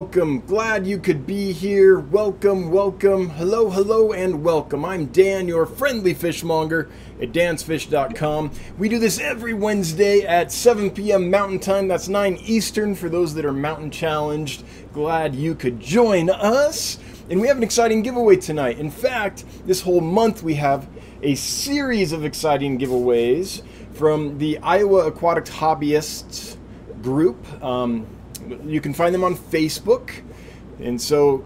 Welcome, glad you could be here. Welcome, welcome, hello, hello, and welcome. I'm Dan, your friendly fishmonger at dansfish.com. We do this every Wednesday at 7 p.m. Mountain Time. That's 9 Eastern for those that are mountain challenged. Glad you could join us. And we have an exciting giveaway tonight. In fact, this whole month we have a series of exciting giveaways from the Iowa Aquatic Hobbyists group. Um, you can find them on Facebook. And so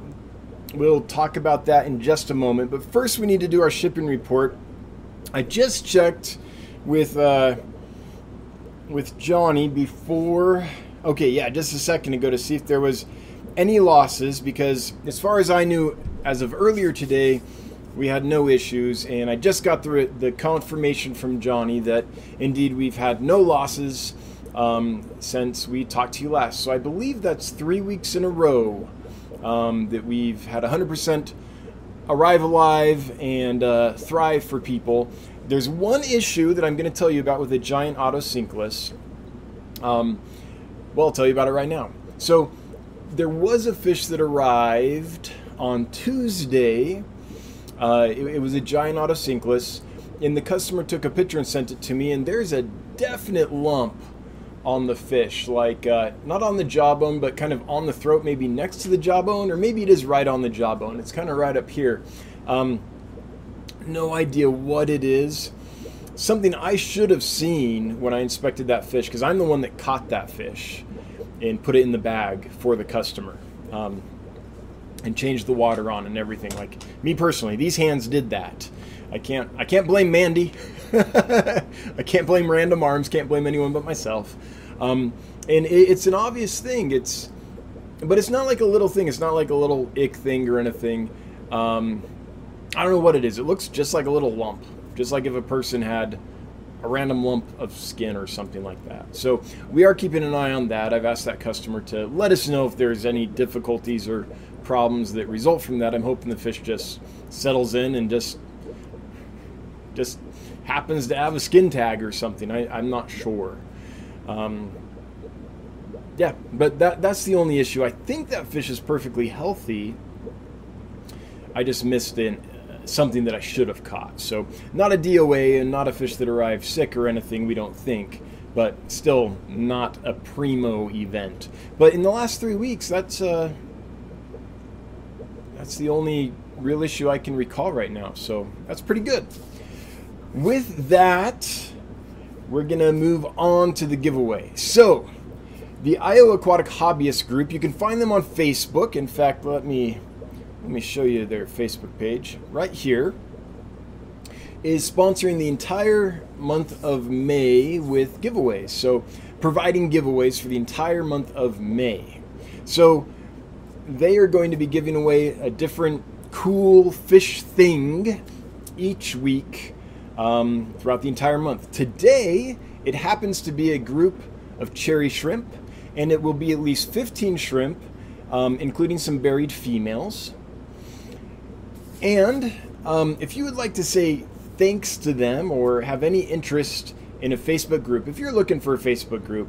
we'll talk about that in just a moment. But first, we need to do our shipping report. I just checked with uh, with Johnny before. Okay, yeah, just a second ago to see if there was any losses because, as far as I knew, as of earlier today, we had no issues, and I just got the the confirmation from Johnny that indeed we've had no losses um, since we talked to you last. So I believe that's three weeks in a row um, that we've had 100% arrive alive and uh, thrive for people. There's one issue that I'm going to tell you about with a giant otocinclus. Um, well, I'll tell you about it right now. So there was a fish that arrived on Tuesday. Uh, it, it was a giant otocinclus, and the customer took a picture and sent it to me, and there's a definite lump on the fish, like uh, not on the jawbone, but kind of on the throat, maybe next to the jawbone, or maybe it is right on the jawbone. It's kind of right up here. Um, no idea what it is. Something I should have seen when I inspected that fish, because I'm the one that caught that fish and put it in the bag for the customer. Um, and changed the water on and everything. Like me personally, these hands did that. I can't I can't blame Mandy. I can't blame Random Arms. Can't blame anyone but myself. Um, and it, it's an obvious thing. It's, but it's not like a little thing. It's not like a little ick thing or anything. Um, I don't know what it is. It looks just like a little lump, just like if a person had a random lump of skin or something like that. So we are keeping an eye on that. I've asked that customer to let us know if there's any difficulties or problems that result from that. I'm hoping the fish just settles in and just just happens to have a skin tag or something. I, am not sure. Um, yeah, but that that's the only issue. I think that fish is perfectly healthy. I just missed in uh, something that I should have caught. So not a DOA and not a fish that arrived sick or anything. We don't think, but still not a primo event. But in the last three weeks, that's uh, that's the only real issue I can recall right now. So that's pretty good with that, we're going to move on to the giveaway. So, the Iowa Aquatic Hobbyist Group, you can find them on Facebook. In fact, let me let me show you their Facebook page right here. Is sponsoring the entire month of May with giveaways. So, providing giveaways for the entire month of May. So, they are going to be giving away a different cool fish thing each week um, throughout the entire month. Today, it happens to be a group of cherry shrimp, and it will be at least 15 shrimp, um, including some buried females. And um, if you would like to say thanks to them or have any interest in a Facebook group, if you're looking for a Facebook group,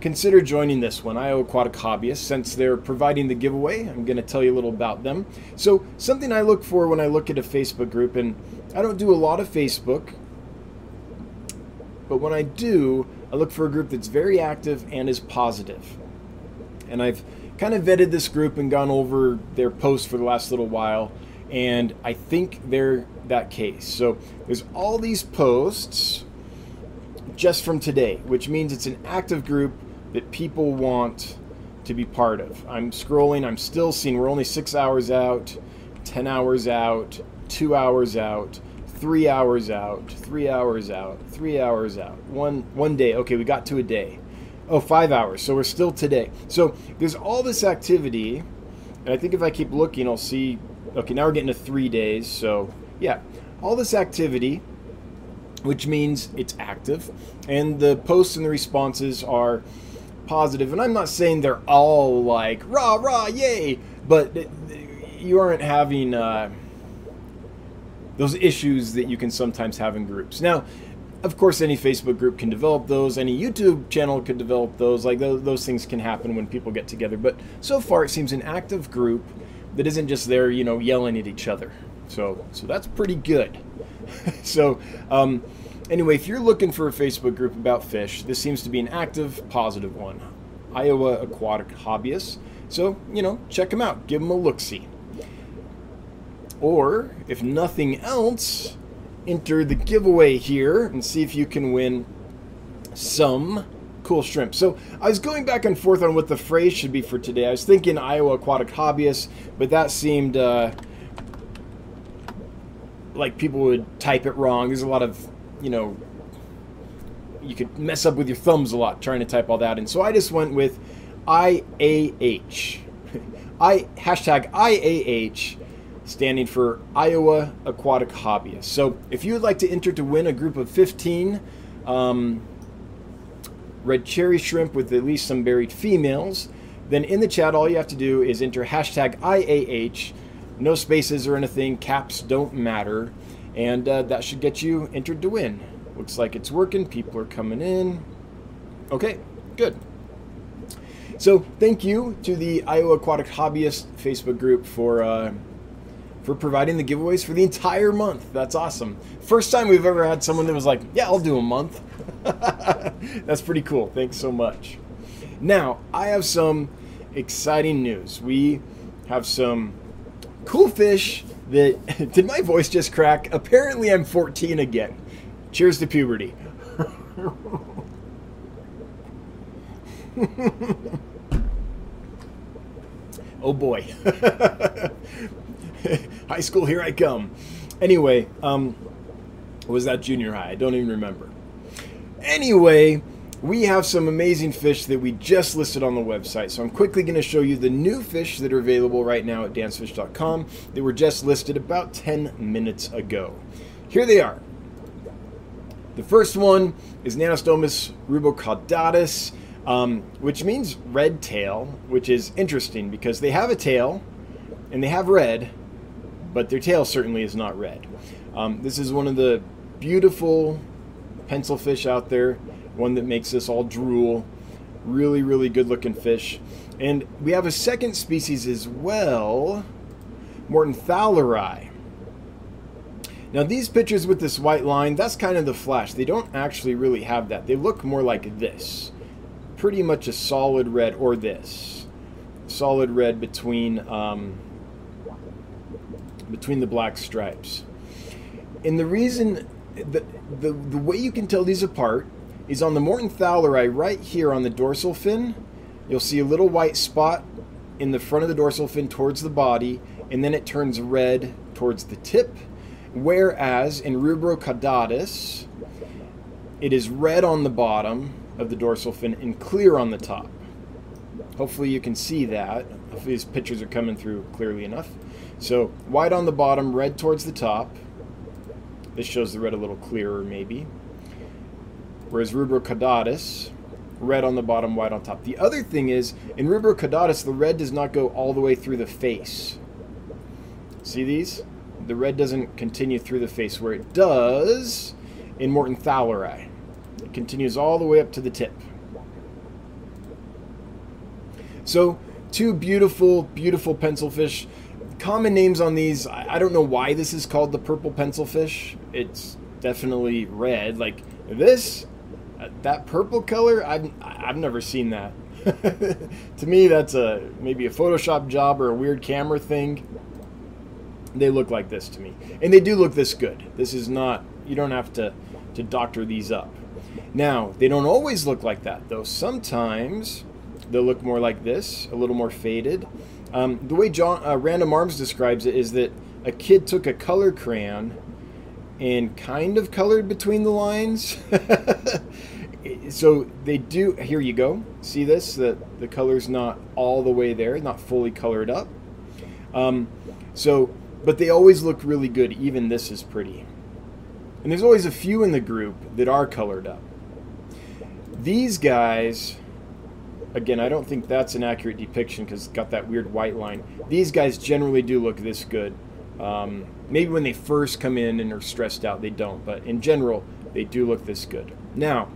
consider joining this one, Iowa Aquatic Hobbyist, since they're providing the giveaway. I'm going to tell you a little about them. So, something I look for when I look at a Facebook group, and I don't do a lot of Facebook, but when I do, I look for a group that's very active and is positive. And I've kind of vetted this group and gone over their posts for the last little while, and I think they're that case. So, there's all these posts just from today, which means it's an active group that people want to be part of. I'm scrolling, I'm still seeing we're only six hours out, 10 hours out, two hours out, three hours out, three hours out, three hours out, one, one day. Okay, we got to a day. Oh, five hours. So we're still today. So there's all this activity. And I think if I keep looking, I'll see. Okay, now we're getting to three days. So yeah, all this activity which means it's active and the posts and the responses are positive. And I'm not saying they're all like rah rah yay, but you aren't having uh, those issues that you can sometimes have in groups. Now, of course, any Facebook group can develop those. Any YouTube channel could develop those. Like those, those things can happen when people get together. But so far, it seems an active group that isn't just there, you know, yelling at each other. So, so that's pretty good. so, um, anyway, if you're looking for a Facebook group about fish, this seems to be an active, positive one. Iowa Aquatic Hobbyists. So, you know, check them out. Give them a look see. Or, if nothing else, enter the giveaway here and see if you can win some cool shrimp. So I was going back and forth on what the phrase should be for today. I was thinking Iowa Aquatic Hobbyists, but that seemed uh, like people would type it wrong. There's a lot of, you know, you could mess up with your thumbs a lot trying to type all that in. So I just went with IAH. I hashtag IAH standing for Iowa Aquatic Hobbyists. So if you would like to enter to win a group of 15 um, red cherry shrimp with at least some buried females, then in the chat all you have to do is enter hashtag IAH, no spaces or anything, caps don't matter, and uh, that should get you entered to win. Looks like it's working, people are coming in. Okay, good. So thank you to the Iowa Aquatic Hobbyist Facebook group for uh, for providing the giveaways for the entire month. That's awesome. First time we've ever had someone that was like, "Yeah, I'll do a month." That's pretty cool. Thanks so much. Now, I have some exciting news. We have some cool fish that did my voice just crack? Apparently I'm 14 again. Cheers to puberty. oh boy. high school, here I come. Anyway, um, was that junior high? I don't even remember. Anyway, we have some amazing fish that we just listed on the website. So I'm quickly going to show you the new fish that are available right now at dansfish.com that were just listed about 10 minutes ago. Here they are. The first one is Nannostomus rubrocaudatus, um, which means red tail, which is interesting because they have a tail and they have red, but their tail certainly is not red. Um, this is one of the beautiful pencil fish out there, one that makes us all drool. Really, really good looking fish. And we have a second species as well, Mortenthaleri. Now these pictures with this white line, that's kind of the flash. They don't actually really have that. They look more like this. Pretty much a solid red, or this. Solid red between um, between the black stripes. And the reason, the, the, the way you can tell these apart is on the Morton Mortenthaleri right here on the dorsal fin, you'll see a little white spot in the front of the dorsal fin towards the body, and then it turns red towards the tip. Whereas in Rubrocaudatus, it is red on the bottom of the dorsal fin and clear on the top. Hopefully you can see that. Hopefully these pictures are coming through clearly enough. So white on the bottom, red towards the top. This shows the red a little clearer maybe. Whereas Rubrocaudatus, red on the bottom, white on top. The other thing is, in Rubrocaudatus, the red does not go all the way through the face. See these? The red doesn't continue through the face, where it does in Mortenthaleri. It continues all the way up to the tip. So, two beautiful, beautiful pencil fish. Common names on these, I don't know why this is called the purple pencil fish. It's definitely red. Like this, that purple color, I've, I've never seen that. to me, that's a maybe a Photoshop job or a weird camera thing. They look like this to me. And they do look this good. This is not, you don't have to, to doctor these up. Now, they don't always look like that, though. Sometimes they'll look more like this, a little more faded. Um, the way John uh, Random Arms describes it is that a kid took a color crayon and kind of colored between the lines. so they do. Here you go. See this? That the color's not all the way there, not fully colored up. Um, so, but they always look really good. Even this is pretty. And there's always a few in the group that are colored up. These guys again, I don't think that's an accurate depiction because it's got that weird white line. These guys generally do look this good. Um, maybe when they first come in and are stressed out, they don't. But in general, they do look this good. Now,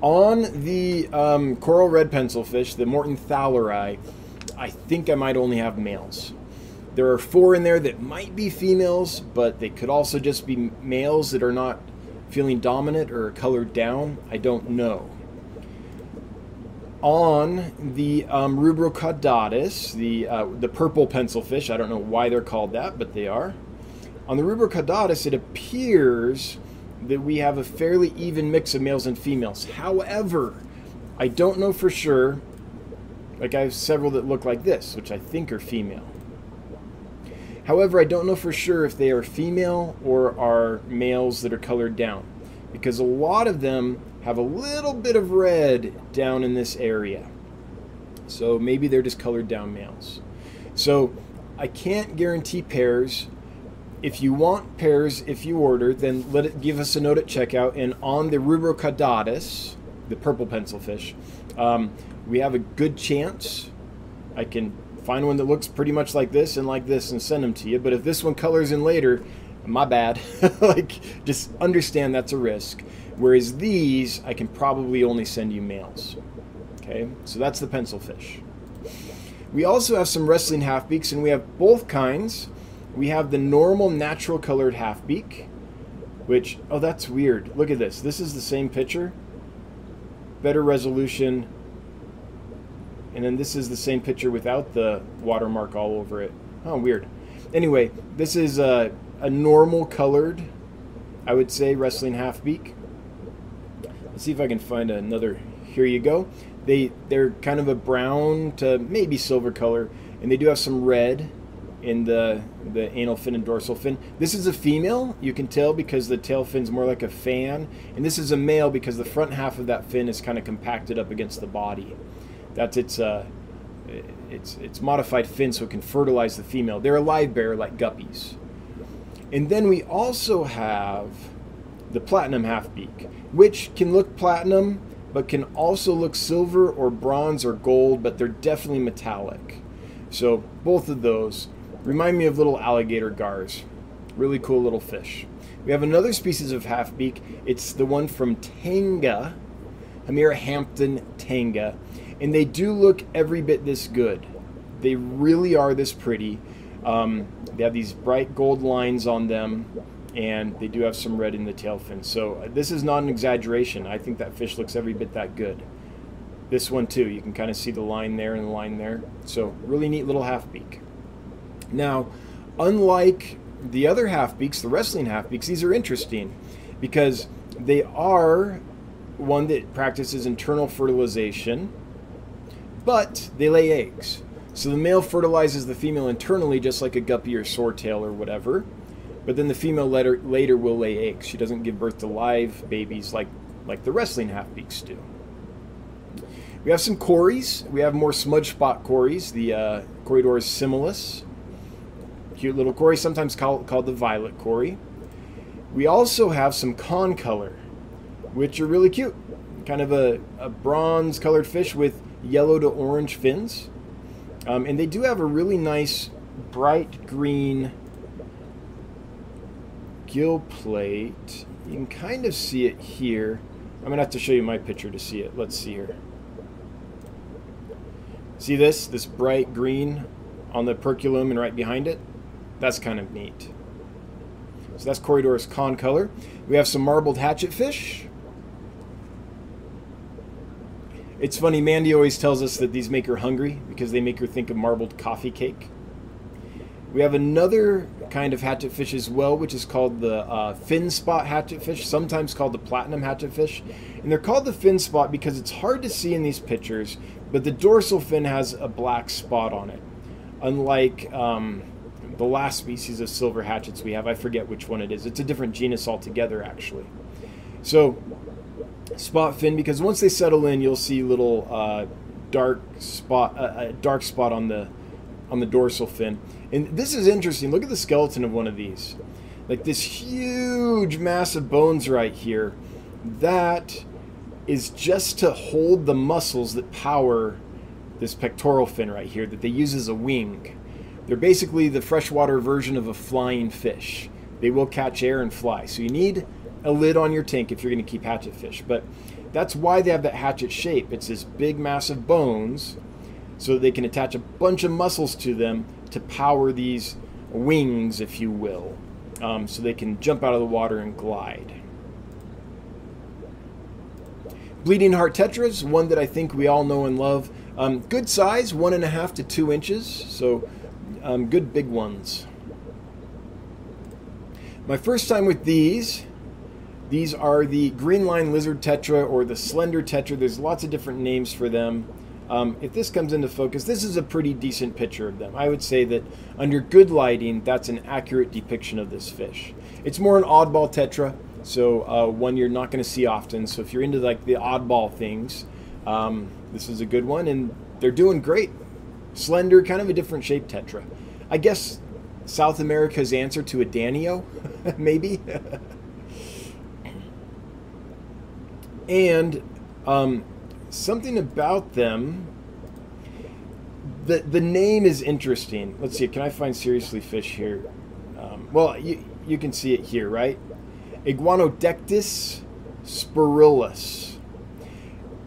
on the um, coral red pencilfish, the Mortenthaleri, I think I might only have males. There are four in there that might be females, but they could also just be males that are not feeling dominant or colored down. I don't know. On the um, the uh, the purple pencilfish, I don't know why they're called that, but they are. On the Rubrocaudatus, it appears that we have a fairly even mix of males and females. However, I don't know for sure. Like I have several that look like this, which I think are female. However, I don't know for sure if they are female or are males that are colored down because a lot of them have a little bit of red down in this area. So maybe they're just colored down males. So I can't guarantee pairs. If you want pairs, if you order, then let it give us a note at checkout. And on the Rubrocaudatus, the purple pencilfish, um, we have a good chance I can find one that looks pretty much like this and like this and send them to you. But if this one colors in later, my bad. like, just understand that's a risk. Whereas these, I can probably only send you males. Okay, so that's the pencil fish. We also have some wrestling half beaks, and we have both kinds. We have the normal natural colored half beak, which, oh, that's weird. Look at this. This is the same picture, better resolution, and then this is the same picture without the watermark all over it. Oh, weird. Anyway, this is a, a normal colored, I would say, wrestling half beak. Let's see if I can find another. Here you go. They they're kind of a brown to maybe silver color, and they do have some red in the the anal fin and dorsal fin. This is a female, you can tell because the tail fin's more like a fan, and this is a male because the front half of that fin is kind of compacted up against the body. That's its uh, it's it's modified fin so it can fertilize the female. They're a live bear like guppies. And then we also have the platinum half beak, which can look platinum but can also look silver or bronze or gold, but they're definitely metallic. So both of those remind me of little alligator gars. Really cool little fish. We have another species of half beak. It's the one from Tanga, Hamira Hampton Tanga and they do look every bit this good. They really are this pretty. Um, they have these bright gold lines on them, and they do have some red in the tail fin. So uh, this is not an exaggeration. I think that fish looks every bit that good. This one too, you can kind of see the line there and the line there. So really neat little half beak. Now, unlike the other half beaks, the wrestling half beaks, these are interesting because they are one that practices internal fertilization but they lay eggs. So the male fertilizes the female internally, just like a guppy or swordtail or whatever. But then the female later, later will lay eggs. She doesn't give birth to live babies like, like the wrestling half beaks do. We have some cories. We have more smudge spot cories, the uh, Corydoras similis. Cute little cory, sometimes called, called the violet cory. We also have some concolor, which are really cute. Kind of a, a bronze colored fish with yellow to orange fins. Um, and they do have a really nice bright green gill plate. You can kind of see it here. I'm going to have to show you my picture to see it. Let's see here. See this? This bright green on the perculum and right behind it? That's kind of neat. So that's Corydoras concolor. We have some marbled hatchetfish. It's funny, Mandy always tells us that these make her hungry because they make her think of marbled coffee cake. We have another kind of hatchetfish as well, which is called the uh, fin spot hatchetfish, sometimes called the platinum hatchetfish. And they're called the fin spot because it's hard to see in these pictures, but the dorsal fin has a black spot on it. Unlike um, the last species of silver hatchets we have, I forget which one it is. It's a different genus altogether, actually. So spot fin because once they settle in, you'll see little uh, dark spot, uh, a dark spot on the on the dorsal fin. And this is interesting. Look at the skeleton of one of these, like this huge mass of bones right here. That is just to hold the muscles that power this pectoral fin right here that they use as a wing. They're basically the freshwater version of a flying fish. They will catch air and fly. So you need a lid on your tank if you're going to keep hatchet fish. But that's why they have that hatchet shape. It's this big, massive bones so that they can attach a bunch of muscles to them to power these wings, if you will, um, so they can jump out of the water and glide. Bleeding Heart Tetras, one that I think we all know and love. Um, good size, one and a half to two inches, so um, good big ones. My first time with these, these are the Green Line Lizard Tetra or the Slender Tetra. There's lots of different names for them. Um, if this comes into focus, this is a pretty decent picture of them. I would say that under good lighting, that's an accurate depiction of this fish. It's more an oddball tetra, so uh, one you're not going to see often. So if you're into like the oddball things, um, this is a good one, and they're doing great. Slender, kind of a different shape tetra. I guess South America's answer to a Danio, maybe. and um, something about them. The the name is interesting. Let's see. Can I find seriously fish here? Um, well, you you can see it here, right? Iguanodectes spilurus.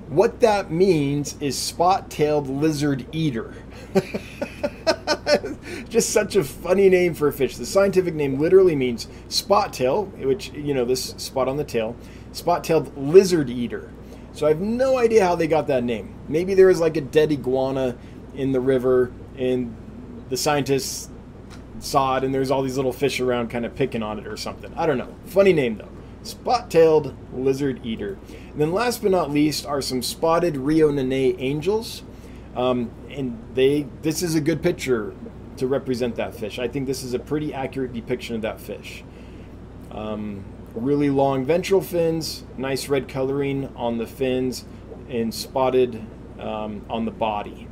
What that means is spot-tailed lizard eater. Just such a funny name for a fish. The scientific name literally means spot tail, which, you know, this spot on the tail, spot tailed lizard eater. So I have no idea how they got that name. Maybe there was like a dead iguana in the river and the scientists saw it and there's all these little fish around kind of picking on it or something. I don't know. Funny name though. Spot tailed lizard eater. And then last but not least are some spotted Rio Nanay angels. Um, and they this is a good picture to represent that fish. I think this is a pretty accurate depiction of that fish. Um, really long ventral fins, nice red coloring on the fins, and spotted um, on the body.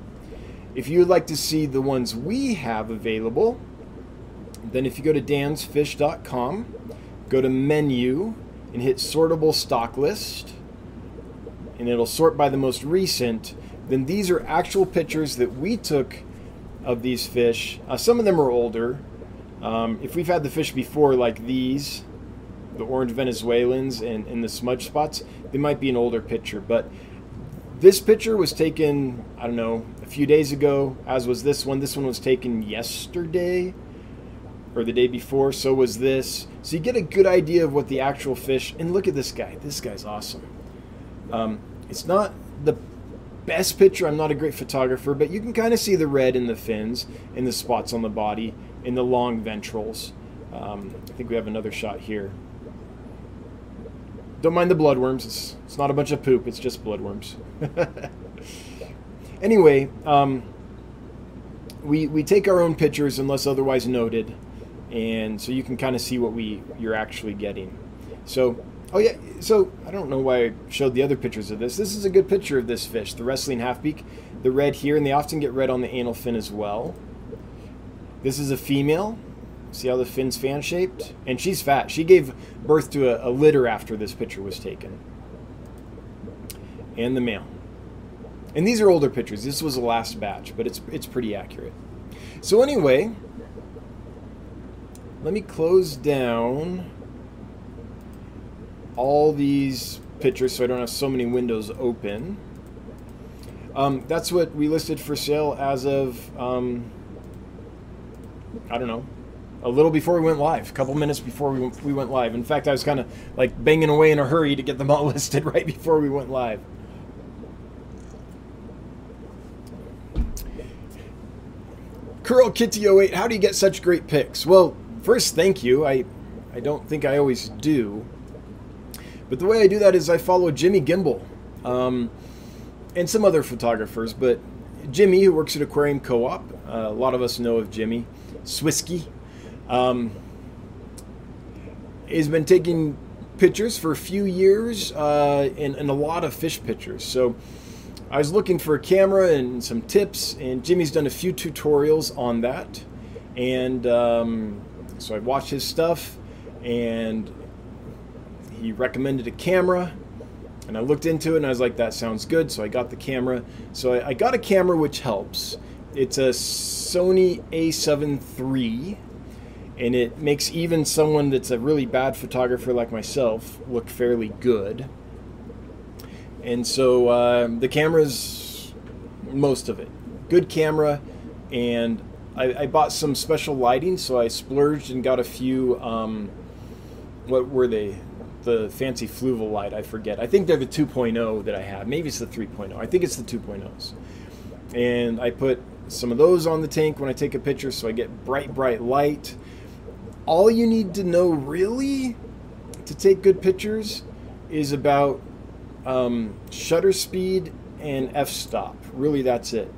If you'd like to see the ones we have available, then if you go to dansfish.com, go to menu, and hit sortable stock list, and it'll sort by the most recent, then these are actual pictures that we took of these fish. Uh, some of them are older. Um, if we've had the fish before, like these, the orange Venezuelans and, and the smudge spots, they might be an older picture. But this picture was taken, I don't know, a few days ago, as was this one. This one was taken yesterday or the day before, so was this. So you get a good idea of what the actual fish, and look at this guy. This guy's awesome. Um, it's not the best picture. I'm not a great photographer, but you can kind of see the red in the fins and the spots on the body in the long ventrals. Um, I think we have another shot here. Don't mind the bloodworms. It's, it's not a bunch of poop. It's just bloodworms. anyway, um, we, we take our own pictures unless otherwise noted. And so you can kind of see what we you're actually getting. So, oh yeah, so I don't know why I showed the other pictures of this. This is a good picture of this fish, the wrestling halfbeak. The red here, and they often get red on the anal fin as well. This is a female. See how the fin's fan shaped? And she's fat. She gave birth to a, a litter after this picture was taken. And the male. And these are older pictures. This was the last batch, but it's it's pretty accurate. So anyway, let me close down all these pictures so I don't have so many windows open. Um, that's what we listed for sale as of, um, I don't know, a little before we went live, a couple minutes before we went, we went live. In fact, I was kind of like banging away in a hurry to get them all listed right before we went live. Curl Kitty 08, how do you get such great picks? Well, first, thank you. I, I don't think I always do. But the way I do that is I follow Jimmy Gimbel um, and some other photographers. But Jimmy, who works at Aquarium Co op, uh, a lot of us know of Jimmy, Swisky, um, has been taking pictures for a few years uh, and, and a lot of fish pictures. So I was looking for a camera and some tips, and Jimmy's done a few tutorials on that. And um, so I watched his stuff, and he recommended a camera and I looked into it and I was like, that sounds good. So I got the camera. So I, I got a camera which helps. It's a Sony A7 III and it makes even someone that's a really bad photographer like myself look fairly good. And so uh, the camera's most of it. Good camera, and I, I, bought some special lighting, so I splurged and got a few. Um, what were they? The fancy Fluval light, I forget. I think they're the 2.0 that I have. Maybe it's the 3.0. I think it's the 2.0s. And I put some of those on the tank when I take a picture so I get bright, bright light all you need to know really to take good pictures is about um, shutter speed and f-stop. Really, that's it.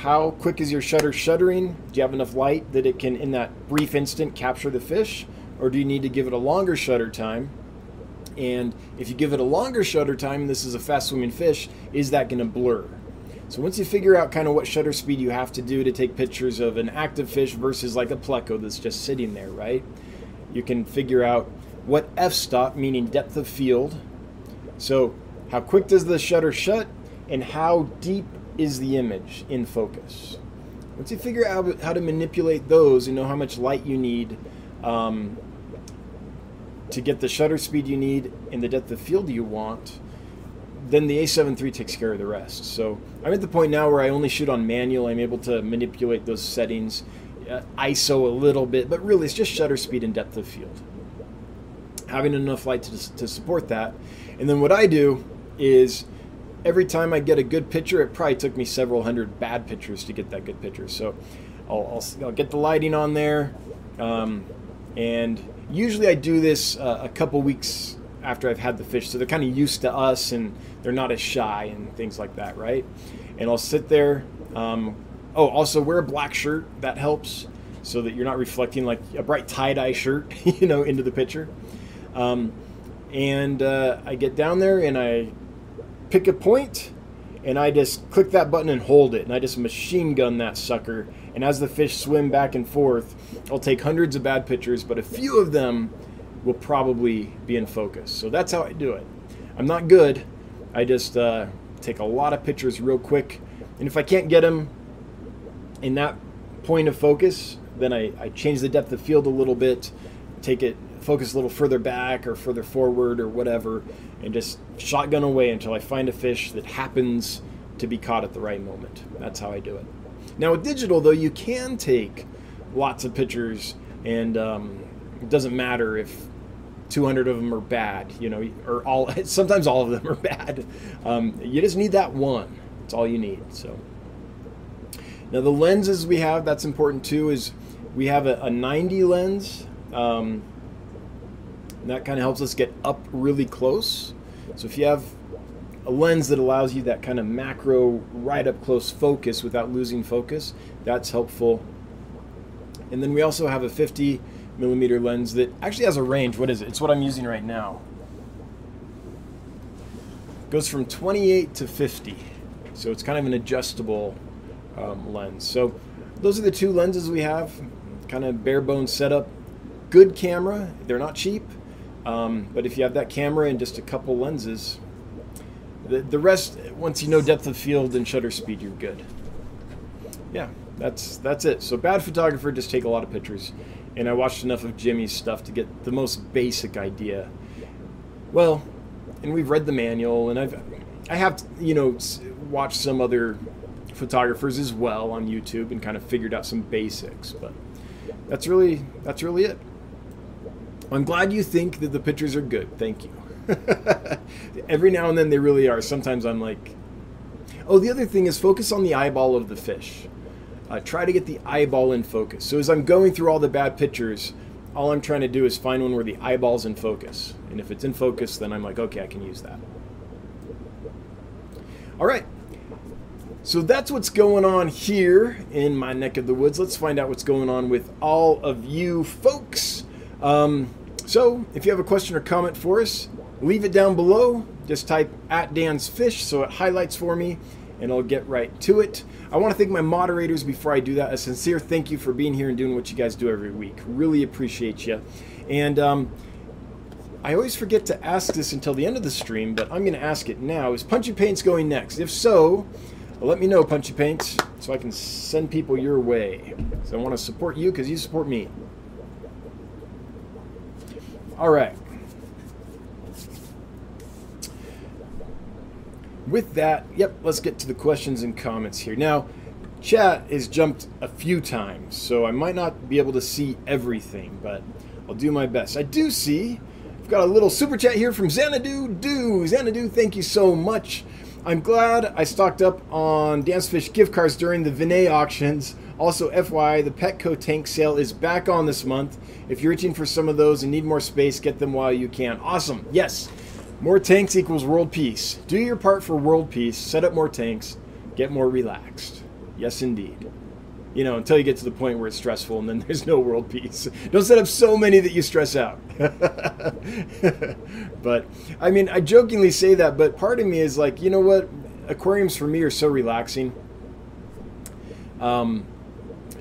How quick is your shutter shuttering? Do you have enough light that it can, in that brief instant, capture the fish? Or do you need to give it a longer shutter time? And if you give it a longer shutter time, this is a fast swimming fish, is that going to blur? So once you figure out kind of what shutter speed you have to do to take pictures of an active fish versus like a pleco that's just sitting there, right? You can figure out what f-stop, meaning depth of field. So how quick does the shutter shut and how deep is the image in focus? Once you figure out how to manipulate those and know how much light you need um, to get the shutter speed you need and the depth of field you want, then the A7 III takes care of the rest. So I'm at the point now where I only shoot on manual. I'm able to manipulate those settings, uh, ISO a little bit, but really it's just shutter speed and depth of field. Having enough light to, to support that. And then what I do is every time I get a good picture, it probably took me several hundred bad pictures to get that good picture. So I'll, I'll, I'll get the lighting on there. Um, and usually I do this uh, a couple weeks after I've had the fish. So they're kind of used to us and they're not as shy and things like that, right? And I'll sit there. Um, oh, also wear a black shirt. That helps so that you're not reflecting like a bright tie dye shirt, you know, into the picture. Um, and uh, I get down there and I pick a point and I just click that button and hold it. And I just machine gun that sucker. And as the fish swim back and forth, I'll take hundreds of bad pictures, but a few of them will probably be in focus. So that's how I do it. I'm not good. I just uh, take a lot of pictures real quick. And if I can't get them in that point of focus, then I, I change the depth of field a little bit, take it, focus a little further back or further forward or whatever, and just shotgun away until I find a fish that happens to be caught at the right moment. That's how I do it. Now with digital though, you can take lots of pictures and um, it doesn't matter if 200 of them are bad, you know, or all, sometimes all of them are bad. Um, you just need that one. That's all you need. So now the lenses we have, that's important too, is we have a, a 90 lens. Um, that kind of helps us get up really close. So if you have a lens that allows you that kind of macro right up close focus without losing focus, that's helpful. And then we also have a 50 millimeter lens that actually has a range. What is it? It's what I'm using right now. Goes from 28 to 50. So it's kind of an adjustable um, lens. So those are the two lenses we have. Kind of bare bones setup. Good camera. They're not cheap. Um, but if you have that camera and just a couple lenses, the, the rest, once you know depth of field and shutter speed, you're good. Yeah, that's that's it. So bad photographer, just take a lot of pictures and I watched enough of Jimmy's stuff to get the most basic idea. Well, and we've read the manual, and I've I have you know watched some other photographers as well on YouTube and kind of figured out some basics, but that's really that's really it. I'm glad you think that the pictures are good. Thank you. Every now and then they really are. Sometimes I'm like, oh, the other thing is focus on the eyeball of the fish uh, try to get the eyeball in focus. So as I'm going through all the bad pictures, all I'm trying to do is find one where the eyeball's in focus. And if it's in focus, then I'm like, okay, I can use that. All right. So that's what's going on here in my neck of the woods. Let's find out what's going on with all of you folks. Um, so if you have a question or comment for us, leave it down below. Just type at Dan's Fish so it highlights for me and I'll get right to it. I want to thank my moderators before I do that. A sincere thank you for being here and doing what you guys do every week. Really appreciate you. And um, I always forget to ask this until the end of the stream, but I'm going to ask it now. Is Punchy Paints going next? If so, let me know, Punchy Paints, so I can send people your way. So I want to support you because you support me. All right. With that, yep, let's get to the questions and comments here. Now, chat has jumped a few times, so I might not be able to see everything, but I'll do my best. I do see, I've got a little super chat here from Xanadu Do. Xanadu, thank you so much. I'm glad I stocked up on Dancefish gift cards during the Vinay auctions. Also, FYI, the Petco tank sale is back on this month. If you're itching for some of those and need more space, get them while you can. Awesome. Yes. More tanks equals world peace. Do your part for world peace. Set up more tanks. Get more relaxed. Yes, indeed. You know, until you get to the point where it's stressful and then there's no world peace. Don't set up so many that you stress out. but, I mean, I jokingly say that, but part of me is like, you know what? Aquariums for me are so relaxing. Um,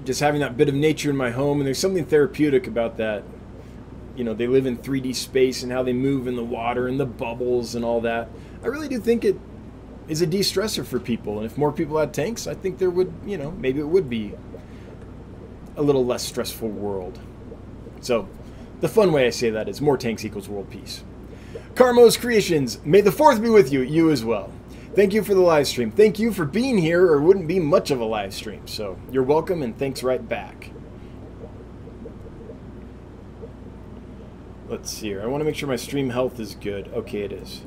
just having that bit of nature in my home, and there's something therapeutic about that. You know, they live in 3D space and how they move in the water and the bubbles and all that. I really do think it is a de-stressor for people, and if more people had tanks, I think there would, you know, maybe it would be a little less stressful world. So, the fun way I say that is more tanks equals world peace. Carmos Creations, may the fourth be with you, you as well. Thank you for the live stream. Thank you for being here, or wouldn't be much of a live stream. So you're welcome, and thanks right back. Let's see here. I want to make sure my stream health is good. Okay, it is.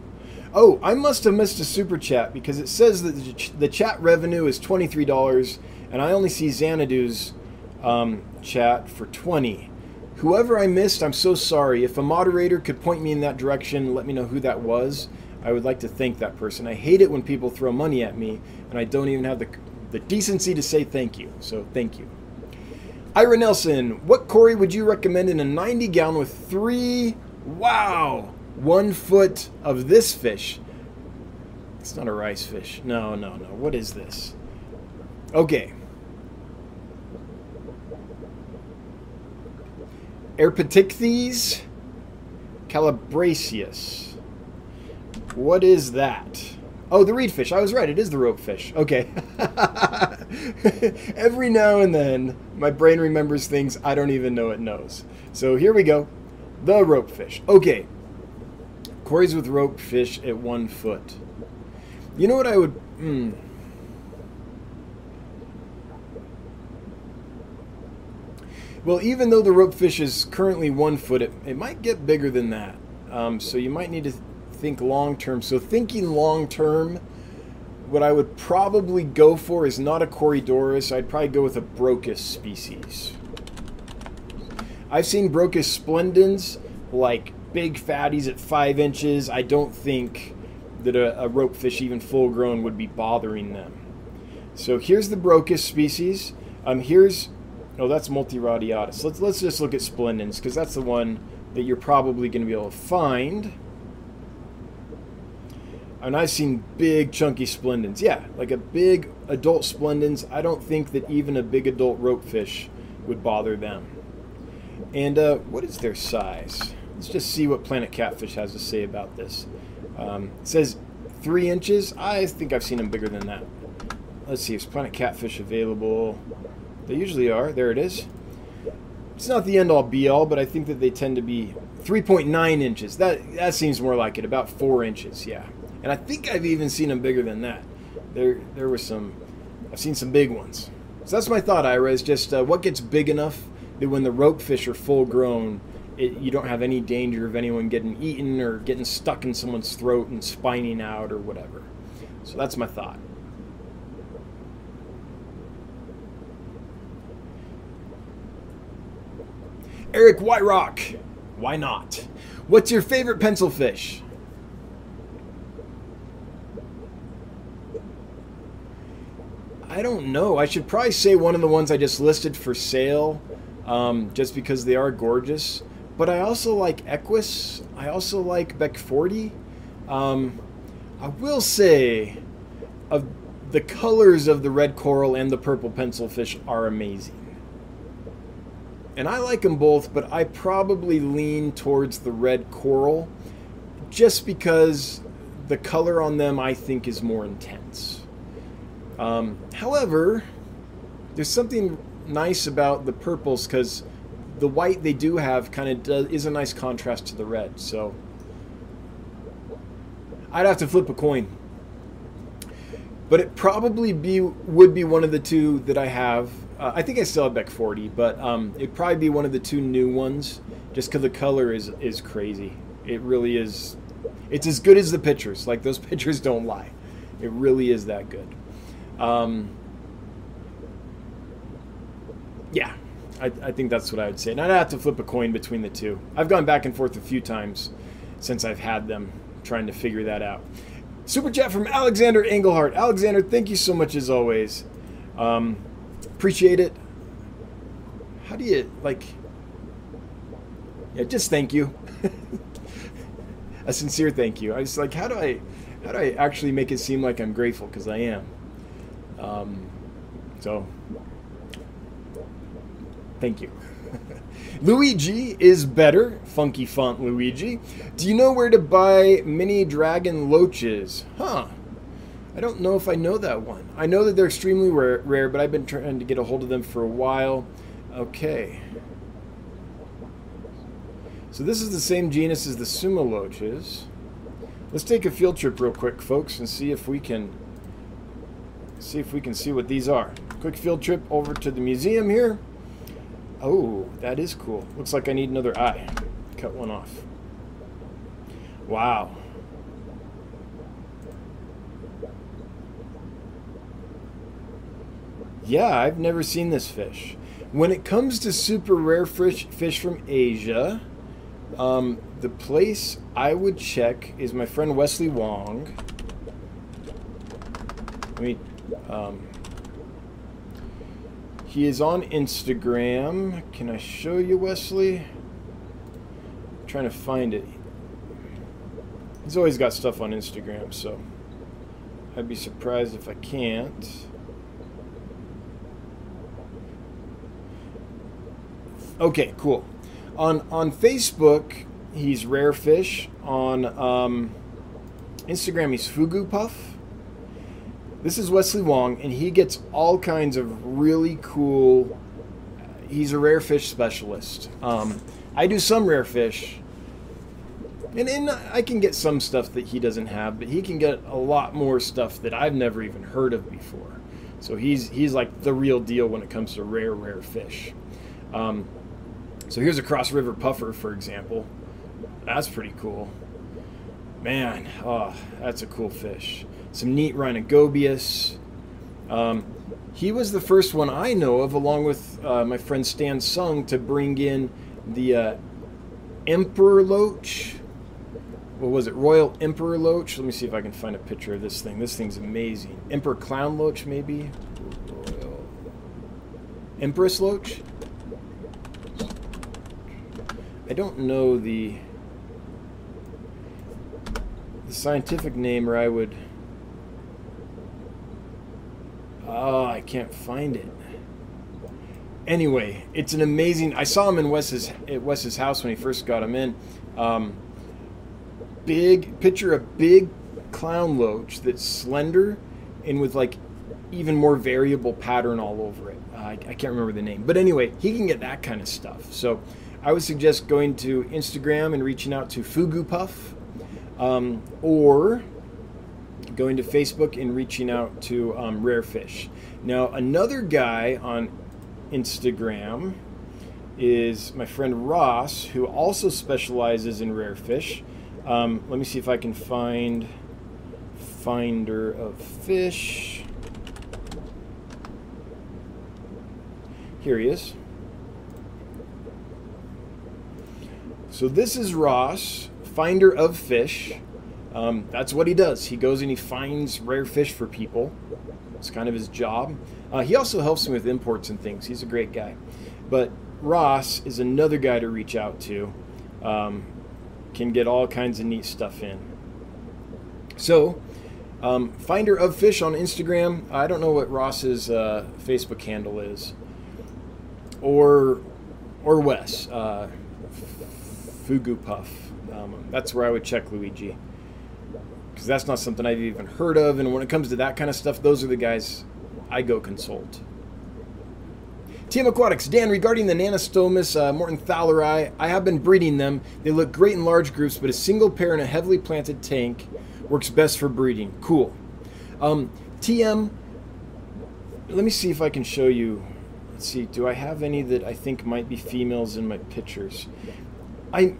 Oh, I must have missed a super chat because it says that the chat revenue is $23, and I only see Xanadu's um, chat for 20 Whoever I missed, I'm so sorry. If a moderator could point me in that direction, let me know who that was. I would like to thank that person. I hate it when people throw money at me and I don't even have the, the decency to say thank you. So thank you. Ira Nelson, what Cory would you recommend in a 90 gallon with three, wow, one foot of this fish? It's not a rice fish. No, no, no. What is this? Okay. Erpetoichthys calabaricus. What is that? Oh, the reed fish. I was right. It is the rope fish. Okay. Every now and then, my brain remembers things I don't even know it knows. So here we go. The rope fish. Okay. Cory's with rope fish at one foot. You know what I would. Hmm. Well, even though the rope fish is currently one foot, it, it might get bigger than that. Um, so you might need to think long term. So thinking long term, what I would probably go for is not a Corydoras. I'd probably go with a Brochis species. I've seen Brochis splendens, like big fatties at five inches. I don't think that a, a rope fish, even full grown, would be bothering them. So here's the Brochis species. Um, here's, oh, that's Multiradiatus. Let's, let's just look at splendens, because that's the one that you're probably going to be able to find and I've seen big chunky splendens. Yeah, like a big adult splendens. I don't think that even a big adult ropefish would bother them. And uh, what is their size? Let's just see what Planet Catfish has to say about this. Um, it says three inches. I think I've seen them bigger than that. Let's see, is Planet Catfish available? They usually are. There it is. It's not the end all be all, but I think that they tend to be 3.9 inches. That that seems more like it. About four inches. Yeah and I think I've even seen them bigger than that. There, there was some. I've seen some big ones. So that's my thought, Ira. Is just uh, what gets big enough that when the rope fish are full grown, it, you don't have any danger of anyone getting eaten or getting stuck in someone's throat and spining out or whatever. So that's my thought. Eric Whiterock, why not? What's your favorite pencil fish? I don't know. I should probably say one of the ones I just listed for sale, um, just because they are gorgeous. But I also like Eques. I also like Beckfordi. Um, I will say, of the colors of the red coral and the purple pencilfish are amazing. And I like them both, but I probably lean towards the red coral just because the color on them I think is more intense. Um, however, there's something nice about the purples because the white they do have kind of is a nice contrast to the red. So I'd have to flip a coin, but it probably be would be one of the two that I have. Uh, I think I still have Beckfordi, but um, it'd probably be one of the two new ones, just because the color is is crazy. It really is. It's as good as the pictures. Like those pictures don't lie. It really is that good. Um, yeah, I, I, think that's what I would say. And I'd have to flip a coin between the two. I've gone back and forth a few times since I've had them, trying to figure that out. Super chat from Alexander Engelhart. Alexander, thank you so much as always. Um, appreciate it. How do you like? Yeah, just thank you. a sincere thank you. I was like, how do I, how do I actually make it seem like I'm grateful? Because I am. Um, so Thank you. Luigi is better. Funky font Luigi. Do you know where to buy mini dragon loaches? Huh. I don't know if I know that one. I know that they're extremely rare, rare, but I've been trying to get a hold of them for a while. Okay. So this is the same genus as the sumo loaches. Let's take a field trip real quick, folks, and see if we can see if we can see what these are. Quick field trip over to the museum here. Oh, that is cool. Looks like I need another eye. Cut one off. Wow. Yeah, I've never seen this fish. When it comes to super rare fish, fish from Asia, um, the place I would check is my friend Wesley Wong. Um, he is on Instagram. Can I show you, Wesley? I'm trying to find it. He's always got stuff on Instagram, so I'd be surprised if I can't. Okay, cool. On on Facebook, he's Rare Fish. On um, Instagram, he's Fugu Puff. This is Wesley Wong, and he gets all kinds of really cool. He's a rare fish specialist. Um, I do some rare fish, and, and I can get some stuff that he doesn't have, but he can get a lot more stuff that I've never even heard of before. So he's he's like the real deal when it comes to rare, rare fish. Um, so here's a cross river puffer, for example. That's pretty cool. Man, oh, that's a cool fish some neat Rhinogobius. Um, he was the first one I know of, along with uh, my friend Stan Sung, to bring in the uh, Emperor Loach. What was it? Royal Emperor Loach. Let me see if I can find a picture of this thing. This thing's amazing. Emperor Clown Loach, maybe? Royal. Empress Loach? I don't know the the scientific name, or I would Oh, I can't find it. Anyway, it's an amazing. I saw him in Wes's at Wes's house when he first got him in. Um, big picture a big clown loach that's slender and with like even more variable pattern all over it. Uh, I, I, can't remember the name, but anyway, he can get that kind of stuff. So I would suggest going to Instagram and reaching out to Fugu Puff, um, or going to Facebook and reaching out to um, Rare Fish. Now, another guy on Instagram is my friend Ross, who also specializes in rare fish. Um, let me see if I can find Finder of Fish. Here he is. So this is Ross, Finder of Fish. Um, that's what he does. He goes and he finds rare fish for people. It's kind of his job. Uh, he also helps me with imports and things. He's a great guy. But Ross is another guy to reach out to. Um, can get all kinds of neat stuff in. So, um, Finder of Fish on Instagram. I don't know what Ross's uh, Facebook handle is, or or Wes uh, Fugu Puff. Um, that's where I would check Luigi. Because that's not something I've even heard of. And when it comes to that kind of stuff, those are the guys I go consult. TM Aquatics, Dan, regarding the Nannostomus uh, Mortenthaleri, I have been breeding them. They look great in large groups, but a single pair in a heavily planted tank works best for breeding. Cool. Um, TM, let me see if I can show you. Let's see, do I have any that I think might be females in my pictures? I,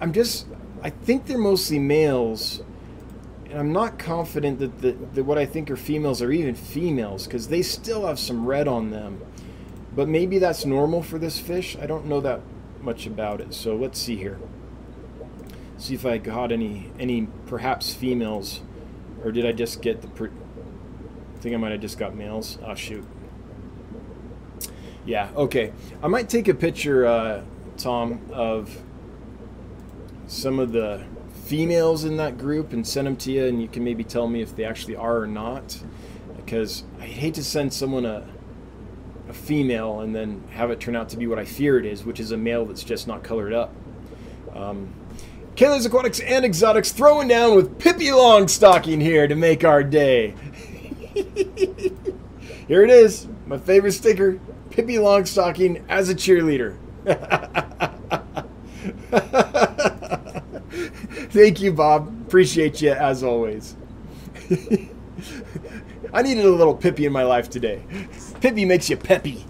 I'm just, I think they're mostly males, and I'm not confident that, the, that what I think are females are even females because they still have some red on them. But maybe that's normal for this fish. I don't know that much about it. So let's see here. See if I got any any perhaps females, or did I just get the? I think I might have just got males. Oh shoot. Yeah. Okay. I might take a picture, uh, Tom, of some of the females in that group and send them to you, and you can maybe tell me if they actually are or not. Because I hate to send someone a a female and then have it turn out to be what I fear it is, which is a male that's just not colored up. Um, Kayla's Aquatics and Exotics throwing down with Pippi Longstocking here to make our day. here it is, my favorite sticker, Pippi Longstocking as a cheerleader. Thank you, Bob. Appreciate you as always. I needed a little Pippi in my life today. Pippi makes you peppy.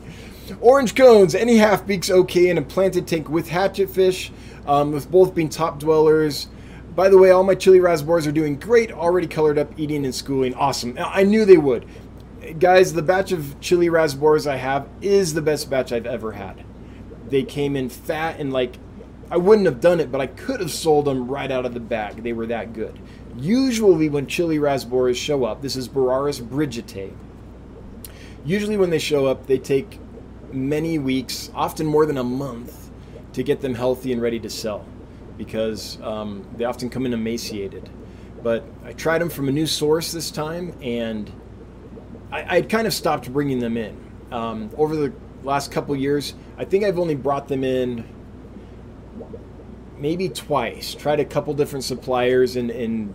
Orange cones, any half beaks okay in a planted tank with hatchet fish, um, with both being top dwellers. By the way, all my chili raspberries are doing great, already colored up, eating and schooling. Awesome. I knew they would. Guys, the batch of chili raspberries I have is the best batch I've ever had. They came in fat and like, I wouldn't have done it, but I could have sold them right out of the bag. They were that good. Usually, when chili raspberries show up, this is Boraras brigittae Usually, when they show up, they take many weeks, often more than a month, to get them healthy and ready to sell because um, they often come in emaciated. But I tried them from a new source this time, and I, would kind of stopped bringing them in. Um, over the last couple years, I think I've only brought them in maybe twice. Tried a couple different suppliers, and, and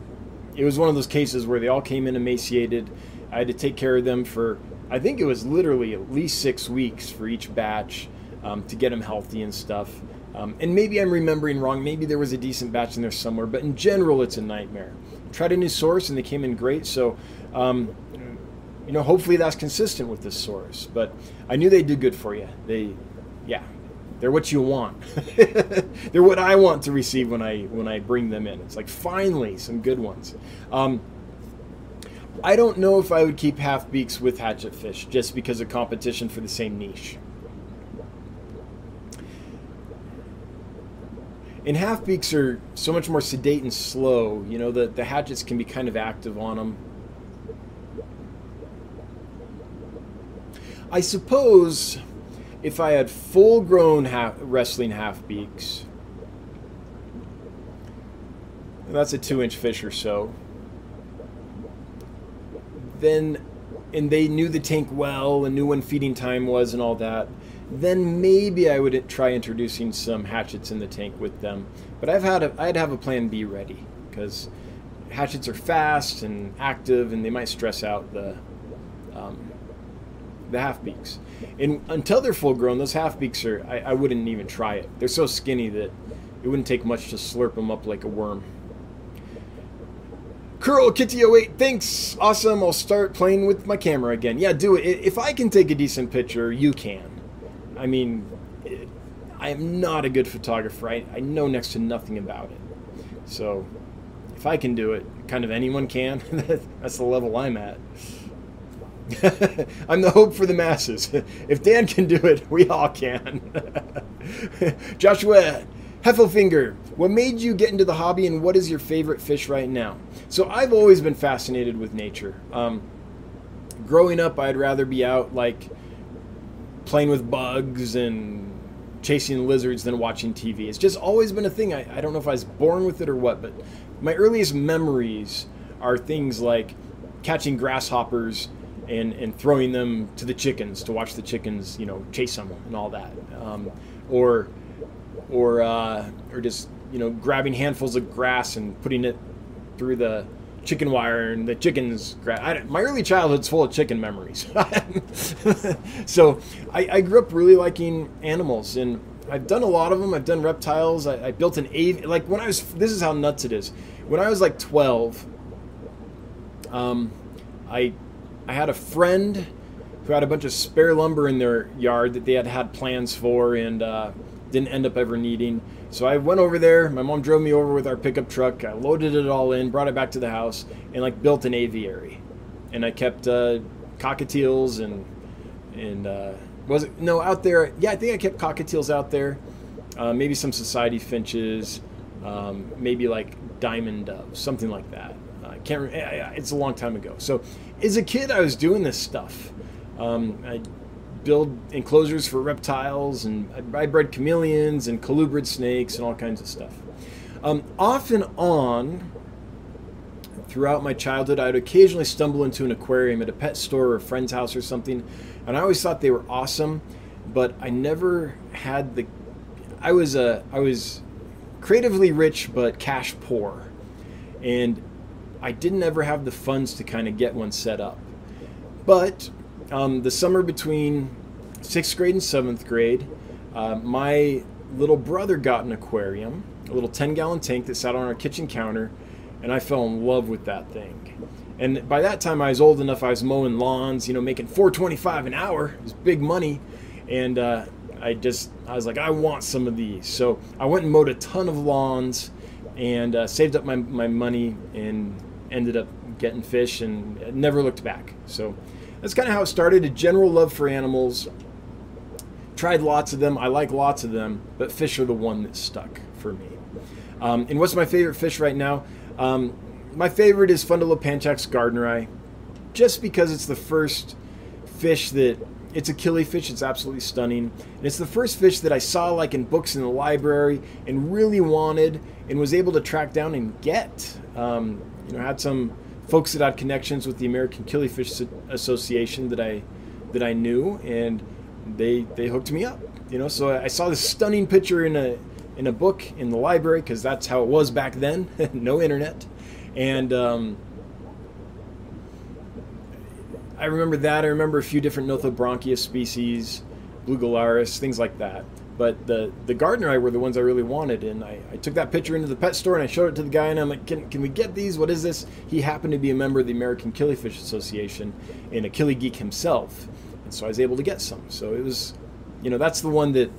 it was one of those cases where they all came in emaciated. I had to take care of them for I think it was literally at least six weeks for each batch um, to get them healthy and stuff. Um, and maybe I'm remembering wrong. Maybe there was a decent batch in there somewhere, but in general, it's a nightmare. Tried a new source and they came in great. So, um, you know, hopefully that's consistent with this source. But I knew they'd do good for you. They, they're what you want. they're what I want to receive when I when I bring them in. It's like finally some good ones. Um, I don't know if I would keep half beaks with hatchet fish just because of competition for the same niche. And half beaks are so much more sedate and slow. You know, the, the hatchets can be kind of active on them. I suppose if I had full grown half, wrestling half beaks, that's a two inch fish or so then and they knew the tank well and knew when feeding time was and all that, then maybe I would try introducing some hatchets in the tank with them. But I've had a, I'd have a plan B ready because hatchets are fast and active and they might stress out the um, the half beaks. And until they're full grown, those half beaks are I, I wouldn't even try it. They're so skinny that it wouldn't take much to slurp them up like a worm. Curl Kitty 08, thanks. Awesome. I'll start playing with my camera again. Yeah, do it. If I can take a decent picture, you can. I mean, I am not a good photographer. I, I know next to nothing about it. So, if I can do it, kind of anyone can. That's the level I'm at. I'm the hope for the masses. If Dan can do it, we all can. Joshua Heffelfinger, what made you get into the hobby and what is your favorite fish right now? So I've always been fascinated with nature. Um, growing up, I'd rather be out like playing with bugs and chasing lizards than watching TV. It's just always been a thing. I, I don't know if I was born with it or what, but my earliest memories are things like catching grasshoppers and, and throwing them to the chickens to watch the chickens, you know, chase them and all that. Um, or or uh, or just you know grabbing handfuls of grass and putting it through the chicken wire and the chickens. Gra- I, my early childhood's full of chicken memories. so I, I, grew up really liking animals, and I've done a lot of them. I've done reptiles. I, I built an av like when I was. This is how nuts it is. When I was like twelve, um, I I had a friend who had a bunch of spare lumber in their yard that they had had plans for and uh, didn't end up ever needing. So I went over there. My mom drove me over with our pickup truck. I loaded it all in, brought it back to the house, and like built an aviary. And I kept uh, cockatiels and and uh, was it no out there? Yeah, I think I kept cockatiels out there. Uh, maybe some society finches, um, maybe like diamond doves, something like that. I can't. It's a long time ago. So as a kid, I was doing this stuff. Um, I build enclosures for reptiles, and I bred chameleons and colubrid snakes and all kinds of stuff. Um, off and on, throughout my childhood, I'd occasionally stumble into an aquarium at a pet store or a friend's house or something, and I always thought they were awesome, but I never had the. I was a I was creatively rich but cash poor, and I didn't ever have the funds to kind of get one set up. But um, the summer between sixth grade and seventh grade, uh, my little brother got an aquarium, a little 10 gallon tank that sat on our kitchen counter, and I fell in love with that thing. And by that time, I was old enough. I was mowing lawns, you know, making 4.25 an hour. It was big money, and uh, I just I was like, I want some of these. So I went and mowed a ton of lawns, and uh, saved up my my money, and ended up getting fish, and never looked back. So that's kind of how it started. A general love for animals. Tried lots of them. I like lots of them, but fish are the one that stuck for me. Um, and what's my favorite fish right now? Um, my favorite is Fundulopanchax gardneri, just because it's the first fish that it's a killifish. It's absolutely stunning. And it's the first fish that I saw like in books in the library and really wanted and was able to track down and get. Um, you know, had some folks that had connections with the American Killifish Association that I that I knew, and they they hooked me up. You know, so I saw this stunning picture in a in a book in the library because that's how it was back then, no internet, and um, I remember that. I remember a few different Nothobranchius species, blue gularis, things like that. But the the gardneri were the ones I really wanted, and I, I took that picture into the pet store and I showed it to the guy, and I'm like, can, can we get these? What is this? He happened to be a member of the American Killifish Association and a killie geek himself, and so I was able to get some. So it was, you know, that's the one that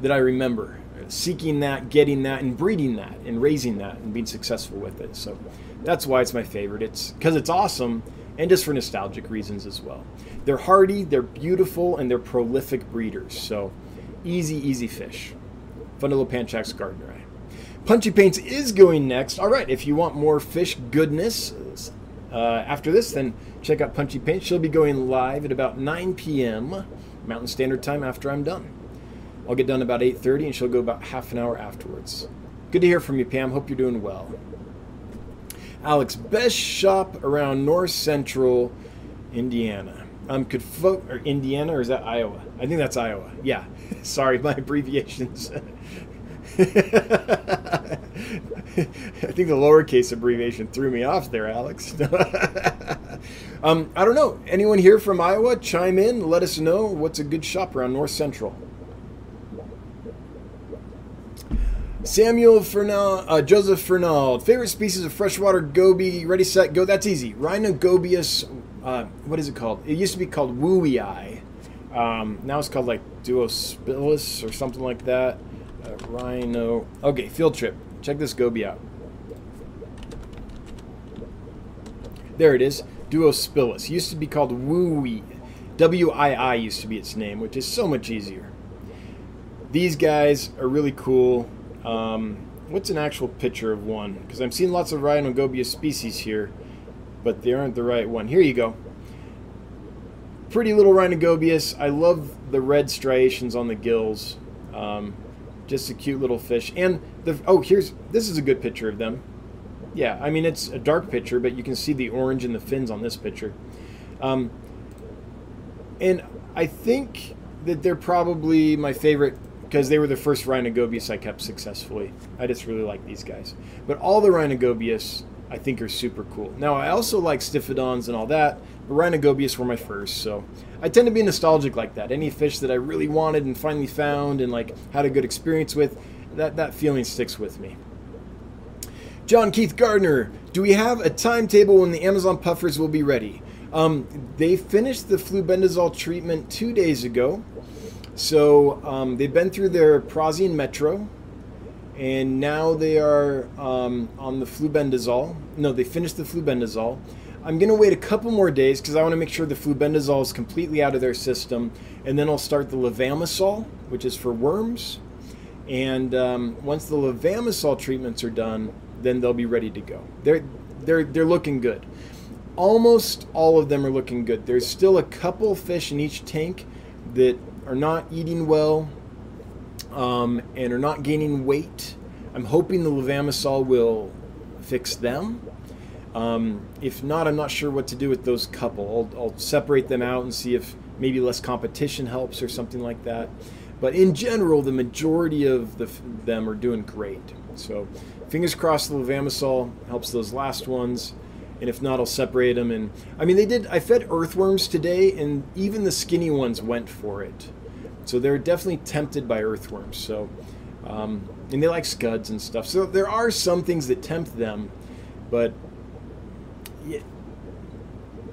that I remember seeking that, getting that, and breeding that, and raising that, and being successful with it. So that's why it's my favorite. It's because it's awesome, and just for nostalgic reasons as well. They're hardy, they're beautiful, and they're prolific breeders. So Easy, easy fish. Fundulopanchax gardneri. Punchy Paints is going next. All right, if you want more fish goodness uh, after this, then check out Punchy Paints. She'll be going live at about 9 p.m. Mountain Standard Time after I'm done. I'll get done about 8:30, and she'll go about half an hour afterwards. Good to hear from you, Pam. Hope you're doing well. Alex, best shop around North Central Indiana. Um, could folk or Indiana or is that Iowa? I think that's Iowa. Yeah. Sorry, my abbreviations. I think the lowercase abbreviation threw me off there, Alex. um, I don't know. Anyone here from Iowa? Chime in. Let us know what's a good shop around North Central. Samuel Fernald, uh, Joseph Fernald, favorite species of freshwater goby. Ready, set, go. That's easy. Rhinogobius. Uh, what is it called? It used to be called wui. Um, now it's called like Duospilus or something like that. Uh, rhino. Okay, field trip. Check this goby out. There it is. Duospilus. Used to be called Wui. W-I-I used to be its name, which is so much easier. These guys are really cool. Um, what's an actual picture of one? Because I'm seeing lots of Rhino Rhinogobius species here, but they aren't the right one. Here you go pretty little Rhinogobius. I love the red striations on the gills. Um, just a cute little fish. And the oh, here's this is a good picture of them. Yeah, I mean it's a dark picture, but you can see the orange and the fins on this picture. Um, and I think that they're probably my favorite because they were the first Rhinogobius I kept successfully. I just really like these guys. But all the Rhinogobius I think are super cool. Now, I also like Stiphodons and all that, but Rhinogobius were my first, so I tend to be nostalgic like that. Any fish that I really wanted and finally found and like had a good experience with, that, that feeling sticks with me. John Keith Gardner, do we have a timetable when the Amazon puffers will be ready? Um, they finished the flubendazole treatment two days ago. So um, they've been through their Prasian Metro, and now they are um, on the flubendazole. No, they finished the flubendazole. I'm going to wait a couple more days because I want to make sure the flubendazole is completely out of their system, and then I'll start the levamisole, which is for worms. And um, once the levamisole treatments are done, then they'll be ready to go. They're they're they're looking good. Almost all of them are looking good. There's still a couple fish in each tank that are not eating well um, and are not gaining weight. I'm hoping the levamisole will fix them. Um, if not, I'm not sure what to do with those couple. I'll, I'll, separate them out and see if maybe less competition helps or something like that. But in general, the majority of the, them are doing great. So fingers crossed the levamisole helps those last ones. And if not, I'll separate them. And I mean, they did. I fed earthworms today, and even the skinny ones went for it. So they're definitely tempted by earthworms. So, um, and they like scuds and stuff. So there are some things that tempt them, but you,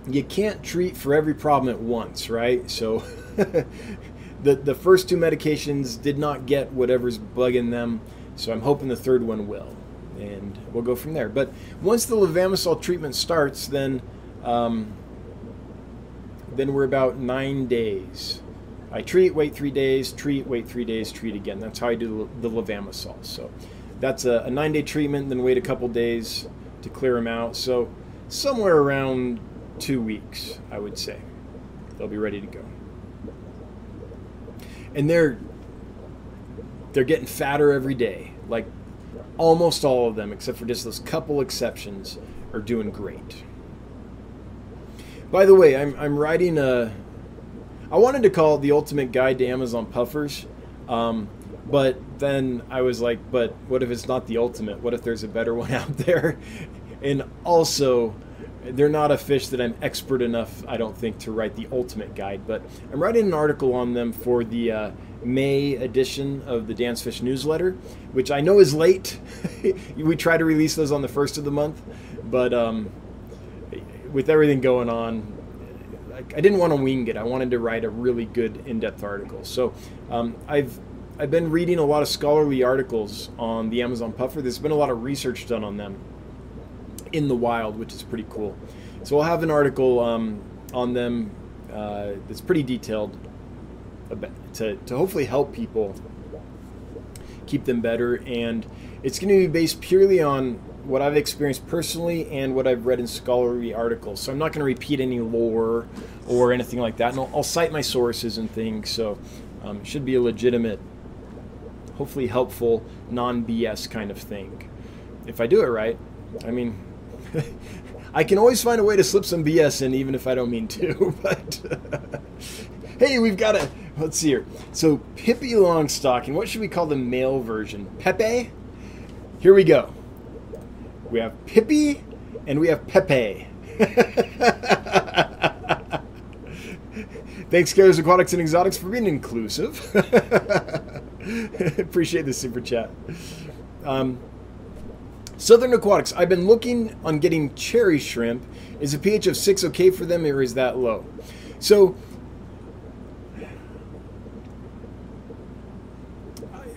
you can't treat for every problem at once, right? So the the first two medications did not get whatever's bugging them. So I'm hoping the third one will, and we'll go from there. But once the levamisole treatment starts, then um, then we're about nine days I treat, wait three days, treat, wait three days, treat again. That's how I do the levamisole. So that's a, a nine day treatment, then wait a couple days to clear them out. So somewhere around two weeks, I would say, they'll be ready to go. And they're they're getting fatter every day. Like almost all of them, except for just those couple exceptions, are doing great. By the way, I'm, I'm writing a, I wanted to call it the ultimate guide to Amazon puffers, um, but then I was like, but what if it's not the ultimate? What if there's a better one out there? And also, they're not a fish that I'm expert enough, I don't think, to write the ultimate guide. But I'm writing an article on them for the uh, May edition of the Dan's Fish newsletter, which I know is late. we try to release those on the first of the month, but um, with everything going on, I didn't want to wing it. I wanted to write a really good in-depth article. So um, I've I've been reading a lot of scholarly articles on the Amazon puffer. There's been a lot of research done on them in the wild, which is pretty cool. So I'll have an article um, on them uh, that's pretty detailed to, to hopefully help people keep them better. And it's going to be based purely on what I've experienced personally and what I've read in scholarly articles. So I'm not going to repeat any lore or anything like that. And I'll, I'll cite my sources and things. So um, it should be a legitimate, hopefully helpful, non BS kind of thing. If I do it right, I mean, I can always find a way to slip some BS in, even if I don't mean to. But hey, we've got a let's see here. So Pippi Longstocking. What should we call the male version? Pepe. Here we go. We have Pippi and we have Pepe. Thanks, Killers Aquatics and Exotics, for being inclusive. Appreciate the super chat. Um, Southern Aquatics. I've been looking on getting cherry shrimp. Is a pH of 6 okay for them, or is that low? So,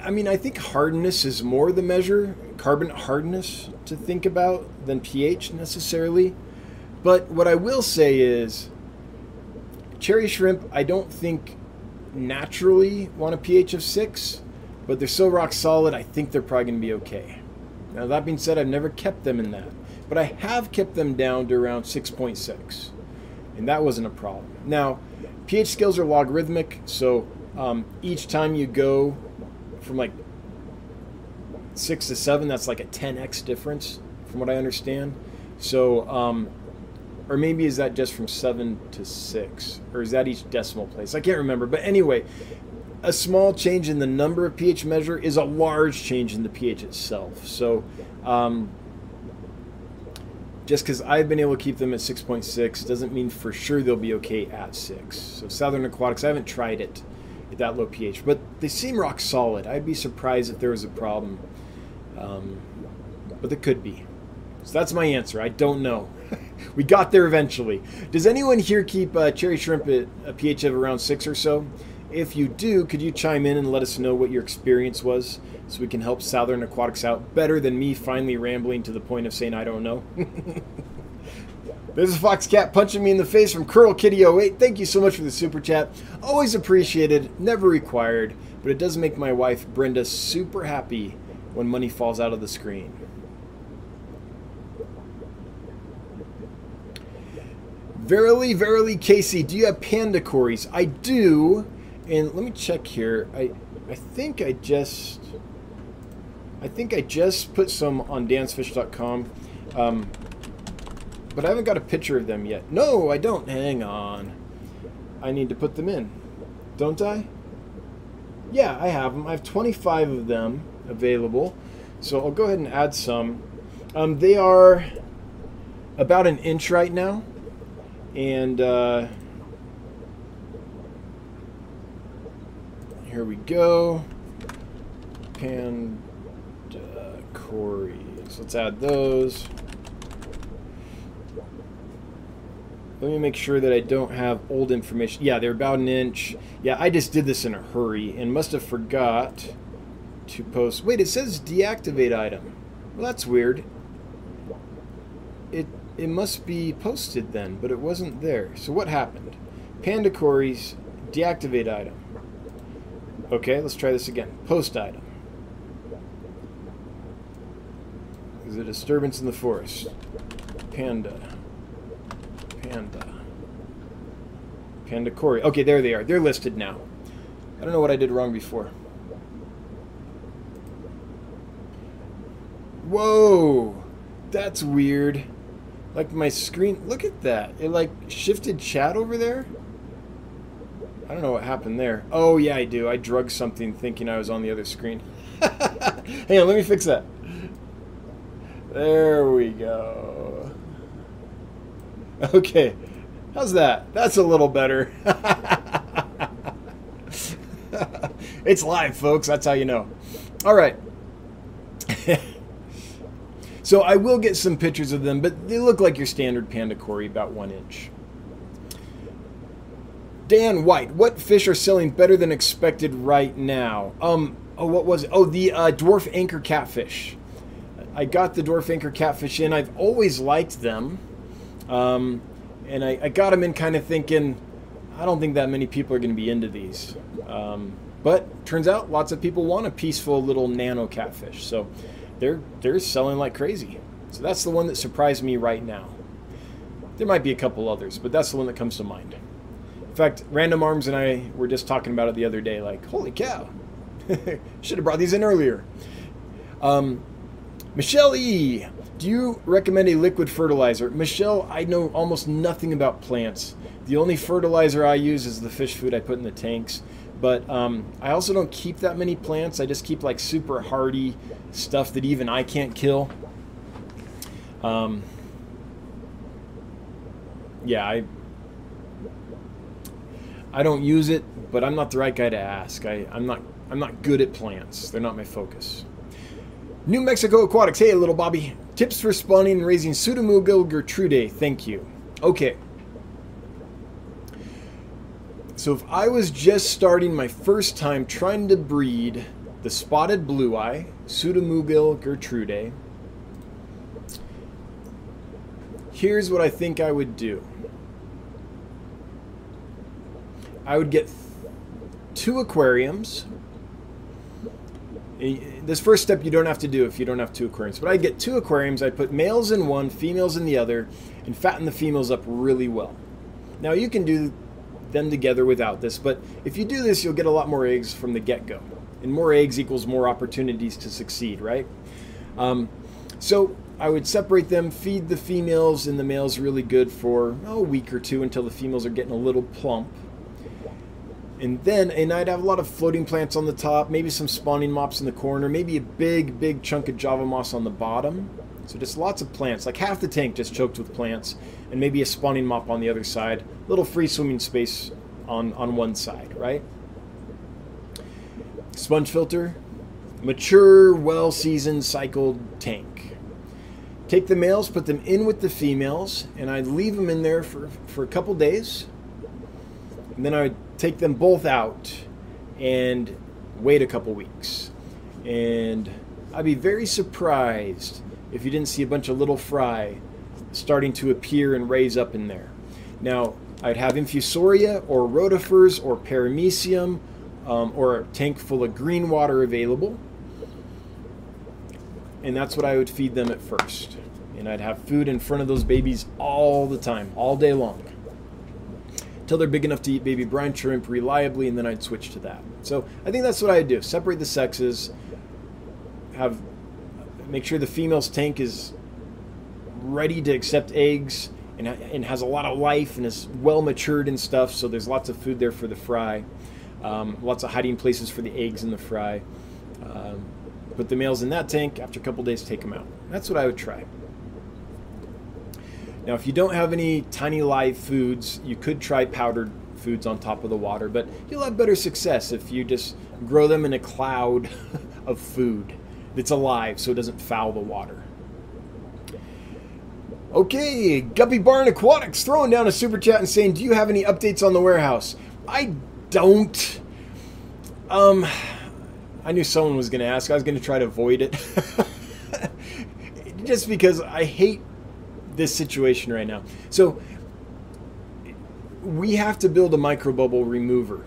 I mean, I think hardness is more the measure, carbon hardness to think about than pH necessarily. But what I will say is, cherry shrimp, I don't think naturally want a pH of 6, but they're so rock solid, I think they're probably going to be okay. Now, that being said, I've never kept them in that, but I have kept them down to around 6.6, and that wasn't a problem. Now, pH scales are logarithmic, so um, each time you go from like six to seven, that's like a 10x difference, from what I understand. So, um, or maybe is that just from seven to six, or is that each decimal place? I can't remember. But anyway, a small change in the number of pH measure is a large change in the pH itself. So, um, just because I've been able to keep them at 6.6 doesn't mean for sure they'll be okay at 6. So Southern Aquatics, I haven't tried it at that low pH, but they seem rock solid. I'd be surprised if there was a problem, um, but there could be. So that's my answer. I don't know. we got there eventually. Does anyone here keep uh, cherry shrimp at a pH of around 6 or so? If you do, could you chime in and let us know what your experience was so we can help Southern Aquatics out better than me finally rambling to the point of saying I don't know? There's a fox cat punching me in the face from Curl Kitty 08. Thank you so much for the super chat. Always appreciated, never required, but it does make my wife Brenda super happy when money falls out of the screen. Verily, verily, Casey, do you have panda cories? I do. And let me check here. I I think I just I think I just put some on dansfish.com. Um, but I haven't got a picture of them yet. No, I don't. Hang on. I need to put them in. Don't I? Yeah, I have them. I have 25 of them available. So I'll go ahead and add some. Um, they are about an inch right now. And uh, Here we go. Panda cories. Let's add those. Let me make sure that I don't have old information. Yeah, they're about an inch. Yeah, I just did this in a hurry and must have forgot to post. Wait, it says deactivate item. Well, that's weird. It it must be posted then, but it wasn't there. So what happened? Panda cories deactivate item. Okay, let's try this again. Post item. Is a disturbance in the forest. Panda. Panda. Panda Cory. Okay, there they are. They're listed now. I don't know what I did wrong before. Whoa! That's weird. Like my screen, look at that. It like shifted chat over there. I don't know what happened there. Oh, yeah, I do. I drug something thinking I was on the other screen. Hang on, let me fix that. There we go. Okay. How's that? That's a little better. it's live, folks. That's how you know. All right. So I will get some pictures of them, but they look like your standard panda cory, about one inch. Dan White, what fish are selling better than expected right now? Um, oh, what was it? Oh, the uh, dwarf anchor catfish. I got the dwarf anchor catfish in. I've always liked them, um, and I, I, got them in kind of thinking, I don't think that many people are going to be into these. Um, but turns out lots of people want a peaceful little nano catfish, so they're they're selling like crazy. So that's the one that surprised me right now. There might be a couple others, but that's the one that comes to mind. In fact, Random Arms and I were just talking about it the other day. Like, holy cow, should have brought these in earlier. Um, Michelle E, do you recommend a liquid fertilizer? Michelle, I know almost nothing about plants. The only fertilizer I use is the fish food I put in the tanks. But um, I also don't keep that many plants. I just keep like super hardy stuff that even I can't kill. Um, yeah, I I don't use it, but I'm not the right guy to ask. I, I'm not I'm not good at plants. They're not my focus. New Mexico Aquatics. Hey, little Bobby. Tips for spawning and raising Pseudomugil gertrudae. Thank you. Okay. So if I was just starting my first time trying to breed the spotted blue eye, Pseudomugil gertrudae, here's what I think I would do. I would get two aquariums. Eh, this first step you don't have to do if you don't have two aquariums, but I'd get two aquariums. I'd put males in one, females in the other, and fatten the females up really well. Now you can do them together without this, but if you do this, you'll get a lot more eggs from the get-go. And more eggs equals more opportunities to succeed, right? Um, so I would separate them, feed the females and the males really good for oh, a week or two until the females are getting a little plump. And then, and I'd have a lot of floating plants on the top, maybe some spawning mops in the corner, maybe a big, big chunk of Java moss on the bottom. So just lots of plants, like half the tank just choked with plants, and maybe a spawning mop on the other side, little free swimming space on, on one side, right? Sponge filter, mature, well seasoned, cycled tank. Take the males, put them in with the females, and I'd leave them in there for, for a couple days. And then I take them both out and wait a couple weeks. And I'd be very surprised if you didn't see a bunch of little fry starting to appear and raise up in there. Now, I'd have infusoria or rotifers or paramecium um, or a tank full of green water available. And that's what I would feed them at first. And I'd have food in front of those babies all the time, all day long. Until they're big enough to eat baby brine shrimp reliably, and then I'd switch to that. So I think that's what I'd do. Separate the sexes, have make sure the female's tank is ready to accept eggs and, and has a lot of life and is well matured and stuff. So there's lots of food there for the fry, um, lots of hiding places for the eggs in the fry. Um, put the males in that tank. After a couple days, take them out. That's what I would try. Now, if you don't have any tiny live foods, you could try powdered foods on top of the water, but you'll have better success if you just grow them in a cloud of food that's alive so it doesn't foul the water. Okay, Guppy Barn Aquatics throwing down a super chat and saying, "Do you have any updates on the warehouse?" I don't. Um, I knew someone was going to ask. I was going to try to avoid it, just because I hate this situation right now. So we have to build a microbubble remover,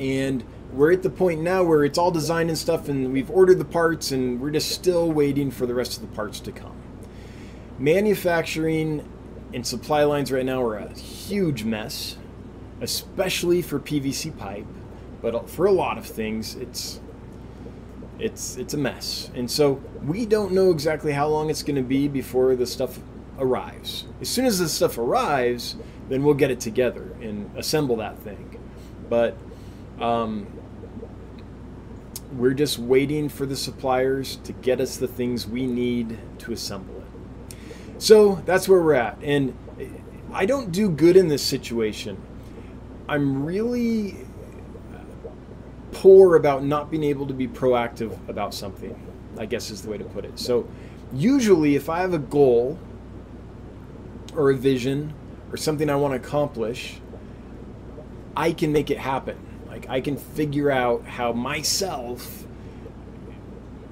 and we're at the point now where it's all designed and stuff, and we've ordered the parts, and we're just still waiting for the rest of the parts to come. Manufacturing and supply lines right now are a huge mess, especially for PVC pipe, but for a lot of things, it's it's it's a mess. And so we don't know exactly how long it's going to be before the stuff arrives. As soon as the stuff arrives, then we'll get it together and assemble that thing. But um, we're just waiting for the suppliers to get us the things we need to assemble it. So that's where we're at. And I don't do good in this situation. I'm really poor about not being able to be proactive about something, I guess is the way to put it. So usually, if I have a goal or a vision or something I want to accomplish, I can make it happen. Like I can figure out how myself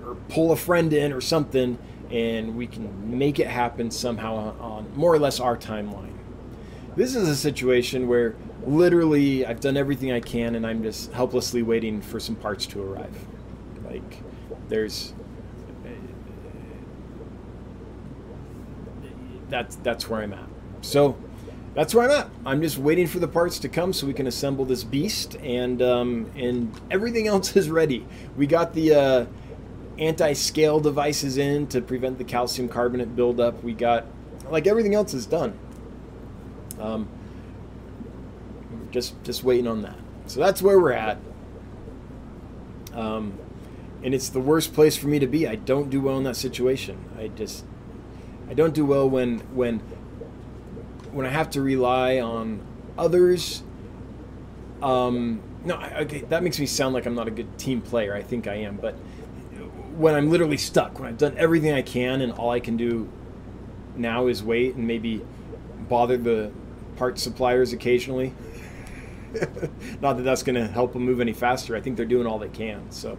or pull a friend in or something and we can make it happen somehow on more or less our timeline. This is a situation where literally I've done everything I can and I'm just helplessly waiting for some parts to arrive. Like there's that's that's where I'm at. So that's where I'm at. I'm just waiting for the parts to come so we can assemble this beast, and um, and everything else is ready. We got the uh, anti-scale devices in to prevent the calcium carbonate buildup. We got like everything else is done. Um, just just waiting on that. So that's where we're at. Um, and it's the worst place for me to be. I don't do well in that situation. I just I don't do well when when when I have to rely on others. Um, no, okay, that makes me sound like I'm not a good team player. I think I am, but when I'm literally stuck, when I've done everything I can and all I can do now is wait and maybe bother the part suppliers occasionally. not that that's going to help them move any faster. I think they're doing all they can. So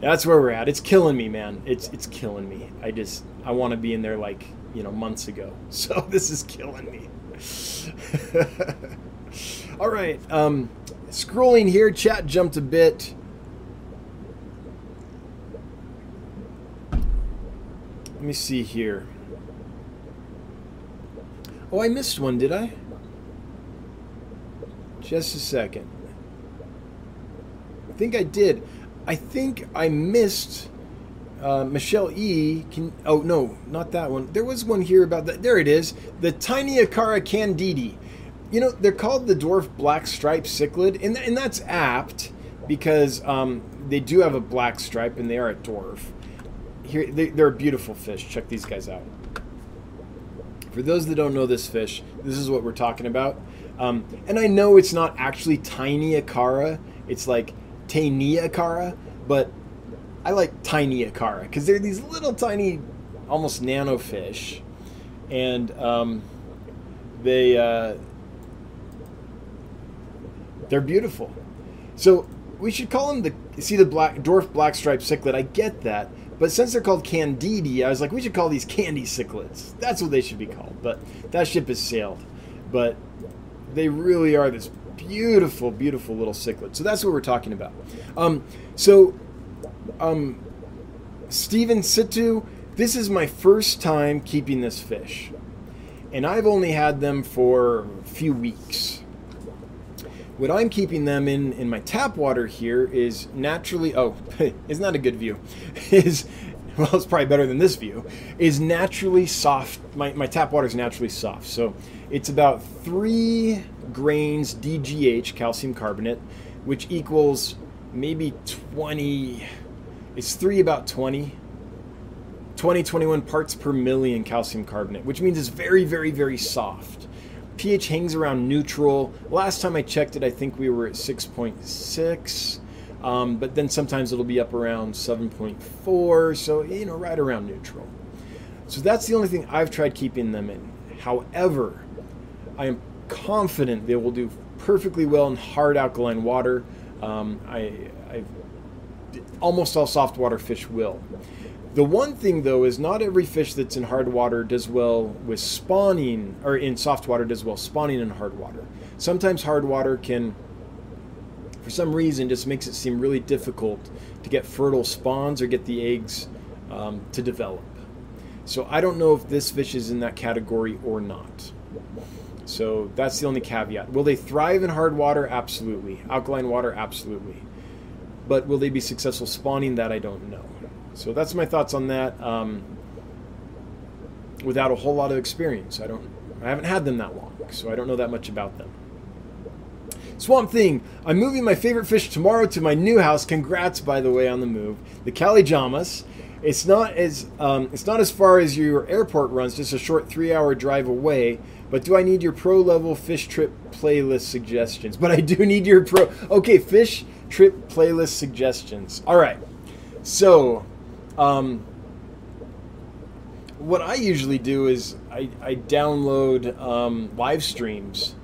that's where we're at. It's killing me, man. It's it's killing me. I just I want to be in there like you know months ago. So this is killing me. All right, um, scrolling here, chat jumped a bit. Let me see here. Oh, I missed one, did I? Just a second. I think I did. I think I missed uh, Michelle E. Can oh no, not that one. There was one here about that. There it is. The tiny Acara candidi. You know they're called the dwarf black stripe cichlid, and and that's apt because um, they do have a black stripe and they are a dwarf. here they, they're a beautiful fish. Check these guys out. For those that don't know this fish, this is what we're talking about. Um, and I know it's not actually tiny acara. It's like Taeniacara, but I like tiny acara because they're these little tiny, almost nano fish, and um, they uh, they're beautiful. So we should call them the see the black dwarf black striped cichlid. I get that, but since they're called candidi, I was like, we should call these candy cichlids. That's what they should be called. But that ship has sailed. But they really are this beautiful, beautiful little cichlid. So that's what we're talking about. Um, so, um, Steven Situ, this is my first time keeping this fish. And I've only had them for a few weeks. What I'm keeping them in in my tap water here is naturally. Oh, isn't that a good view? Is well, it's probably better than this view. Is naturally soft. My my tap water is naturally soft. So it's about three grains DGH calcium carbonate, which equals maybe 20. It's three about 20. 20, 21 parts per million calcium carbonate, which means it's very, very, very soft pH hangs around neutral. Last time I checked it, I think we were at 6.6. Um, but then sometimes it'll be up around 7.4, so you know, right around neutral. So that's the only thing I've tried keeping them in. However, I am confident they will do perfectly well in hard alkaline water. Um, I, almost all soft water fish will. The one thing though is not every fish that's in hard water does well with spawning, or in soft water does well spawning in hard water. Sometimes hard water can, for some reason, just makes it seem really difficult to get fertile spawns or get the eggs um, to develop. So I don't know if this fish is in that category or not. So that's the only caveat. Will they thrive in hard water? Absolutely. Alkaline water? Absolutely. But will they be successful spawning? That I don't know. So that's my thoughts on that. Um, without a whole lot of experience, I don't, I haven't had them that long, so I don't know that much about them. Swamp Thing, I'm moving my favorite fish tomorrow to my new house. Congrats, by the way, on the move. The Calijamas. It's not as um, it's not as far as your airport runs, just a short three-hour drive away. But do I need your pro level fish trip playlist suggestions? But I do need your pro. Okay, fish trip playlist suggestions. All right. So um, what I usually do is I, I download um, live streams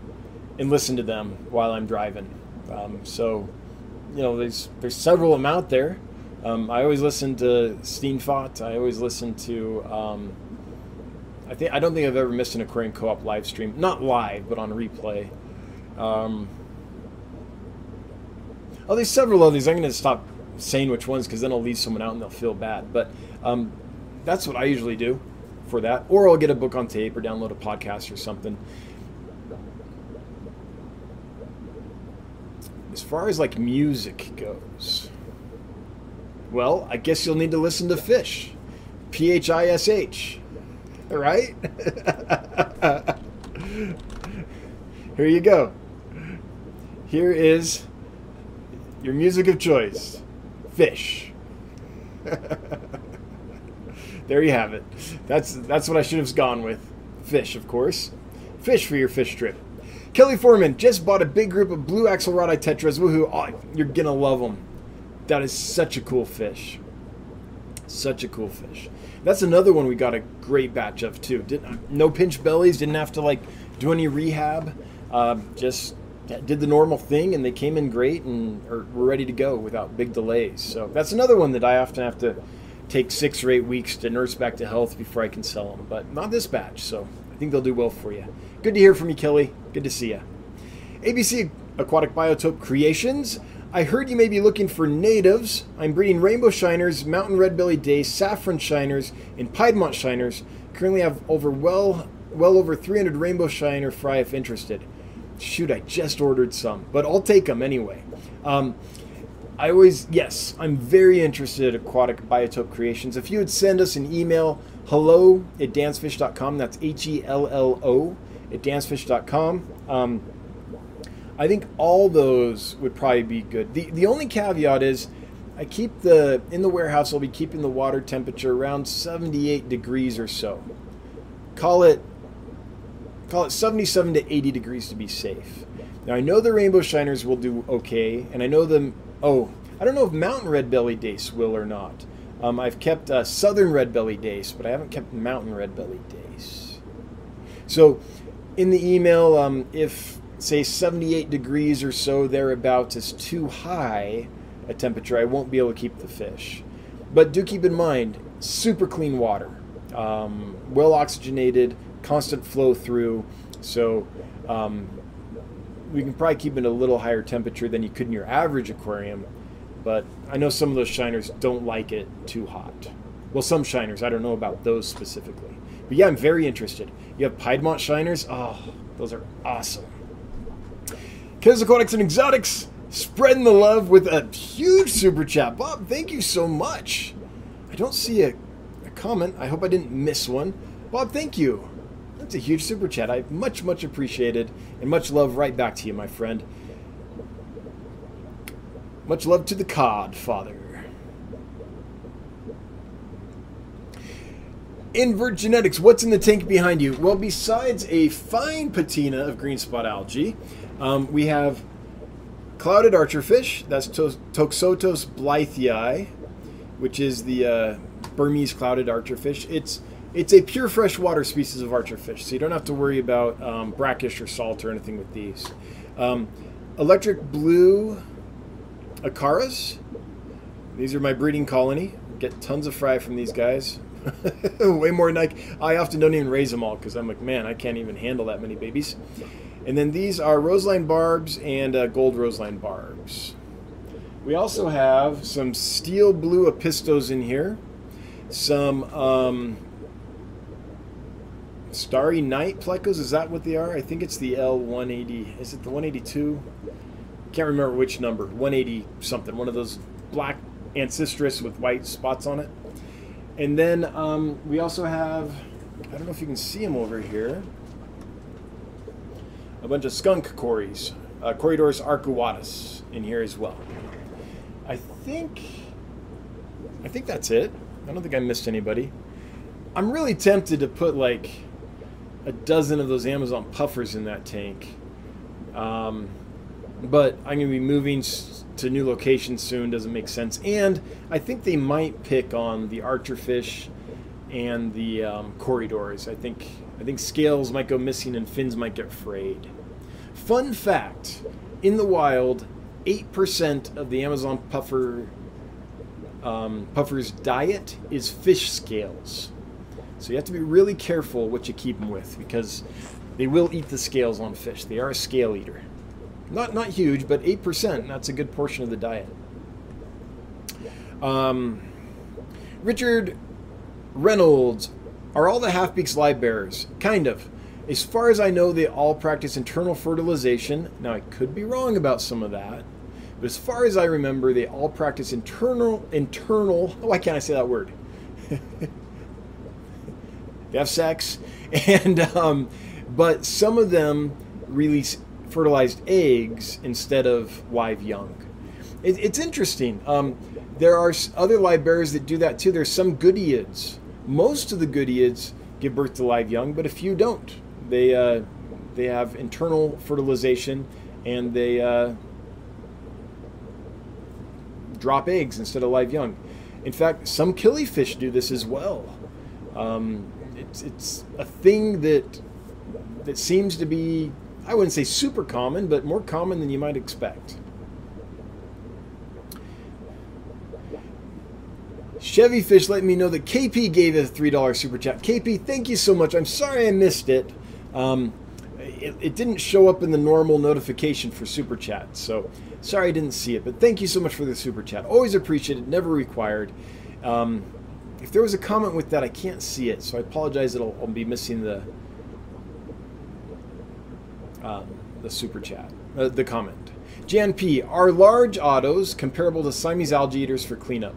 and listen to them while I'm driving. Um, so, you know, there's there's several of them out there. Um, I always listen to Steenfot. I always listen to. Um, I think I don't think I've ever missed an aquarium co-op live stream. Not live, but on replay. Um, oh, there's several of these. I'm going to stop saying which ones because then I'll leave someone out and they'll feel bad. But um, that's what I usually do for that. Or I'll get a book on tape or download a podcast or something. As far as like music goes, well, I guess you'll need to listen to Fish. P H I S H. Right? Here you go. Here is your music of choice fish. there you have it. That's that's what I should have gone with. Fish, of course. Fish for your fish trip. Kelly Foreman just bought a big group of blue axelrod tetras. Woohoo! Oh, you're gonna love them. That is such a cool fish. Such a cool fish. That's another one we got a great batch of too. Didn't no pinch bellies. Didn't have to like do any rehab. Uh, just did the normal thing and they came in great and are, were ready to go without big delays. So that's another one that I often have to take six or eight weeks to nurse back to health before I can sell them. But not this batch, so I think they'll do well for you. Good to hear from you, Kelly. Good to see you. ABC Aquatic Biotope Creations. I heard you may be looking for natives. I'm breeding rainbow shiners, mountain red belly dace, saffron shiners, and piedmont shiners. Currently have over well well over 300 rainbow shiner fry if interested shoot, I just ordered some, but I'll take them anyway. Um, I always, yes, I'm very interested in aquatic biotope creations. If you would send us an email, hello at dansfish.com, that's H E L L O at dansfish.com. Um, I think all those would probably be good. The, the only caveat is I keep the in the warehouse. I'll be keeping the water temperature around 78 degrees or so. Call it call it 77 to 80 degrees to be safe. Now I know the rainbow shiners will do okay, and I know them. Oh, I don't know if mountain red belly dace will or not. Um, I've kept uh, southern red belly dace, but I haven't kept mountain red belly dace. So, in the email, um, if say 78 degrees or so thereabouts is too high a temperature, I won't be able to keep the fish. But do keep in mind, super clean water, um, well oxygenated, constant flow through. So um, we can probably keep it a little higher temperature than you could in your average aquarium. But I know some of those shiners don't like it too hot. Well, some shiners, I don't know about those specifically. But yeah, I'm very interested. You have Piedmont shiners? Oh, those are awesome. Kids Aquatics and Exotics, spreading the love with a huge super chat. Bob, thank you so much. I don't see a, a comment. I hope I didn't miss one. Bob, thank you. That's a huge super chat. I much, much appreciated, and much love right back to you, my friend. Much love to the cod, Father. Invert Genetics, what's in the tank behind you? Well, besides a fine patina of green spot algae, um, we have clouded archerfish. That's to- Toxotes blythii, which is the uh, Burmese clouded archerfish. It's it's a pure freshwater species of archerfish, so you don't have to worry about um, brackish or salt or anything with these. Um, electric blue acaras. These are my breeding colony. Get tons of fry from these guys. Way more than I, I often don't even raise them all because I'm like, man, I can't even handle that many babies. And then these are roseline barbs and uh, gold roseline barbs. We also have some steel blue apistos in here, some um, Starry Night plecos. Is that what they are? I think it's the L180. Is it the 182? Can't remember which number. 180 something. One of those black Ancistrus with white spots on it. And then um, we also have, I don't know if you can see them over here, a bunch of skunk cories, uh, Corydoras arcuatus in here as well. I think, I think that's it. I don't think I missed anybody. I'm really tempted to put like a dozen of those Amazon puffers in that tank. Um, but I'm going to be moving to new locations soon. Doesn't make sense. And I think they might pick on the archerfish and the um, Corydoras. I think I think scales might go missing and fins might get frayed. Fun fact: in the wild, eight percent of the Amazon puffer um, puffer's diet is fish scales. So you have to be really careful what you keep them with because they will eat the scales on fish. They are a scale eater. Not not huge, but eight percent. That's a good portion of the diet. Um, Richard Reynolds, are all the half beaks live bearers? Kind of. As far as I know, they all practice internal fertilization. Now I could be wrong about some of that, but as far as I remember, they all practice internal internal. Why can't I say that word? have sex, and um, but some of them release fertilized eggs instead of live young. It, it's interesting. Um, there are other live that do that too. There's some goodeids. Most of the goodeids give birth to live young, but a few don't. They uh, they have internal fertilization and they uh, drop eggs instead of live young. In fact, some killifish do this as well. Um, it's, it's a thing that that seems to be I wouldn't say super common, but more common than you might expect. Chevy Fish let me know that KP gave a $3 super chat. KP, thank you so much. I'm sorry I missed it. Um, it, it, didn't show up in the normal notification for super chat, so sorry I didn't see it. But thank you so much for the super chat. Always appreciated, never required. Um, if there was a comment with that, I can't see it, so I apologize that I'll, I'll be missing the um, the super chat, uh, the comment. Jan P. Are large ottos comparable to Siamese algae eaters for cleanup?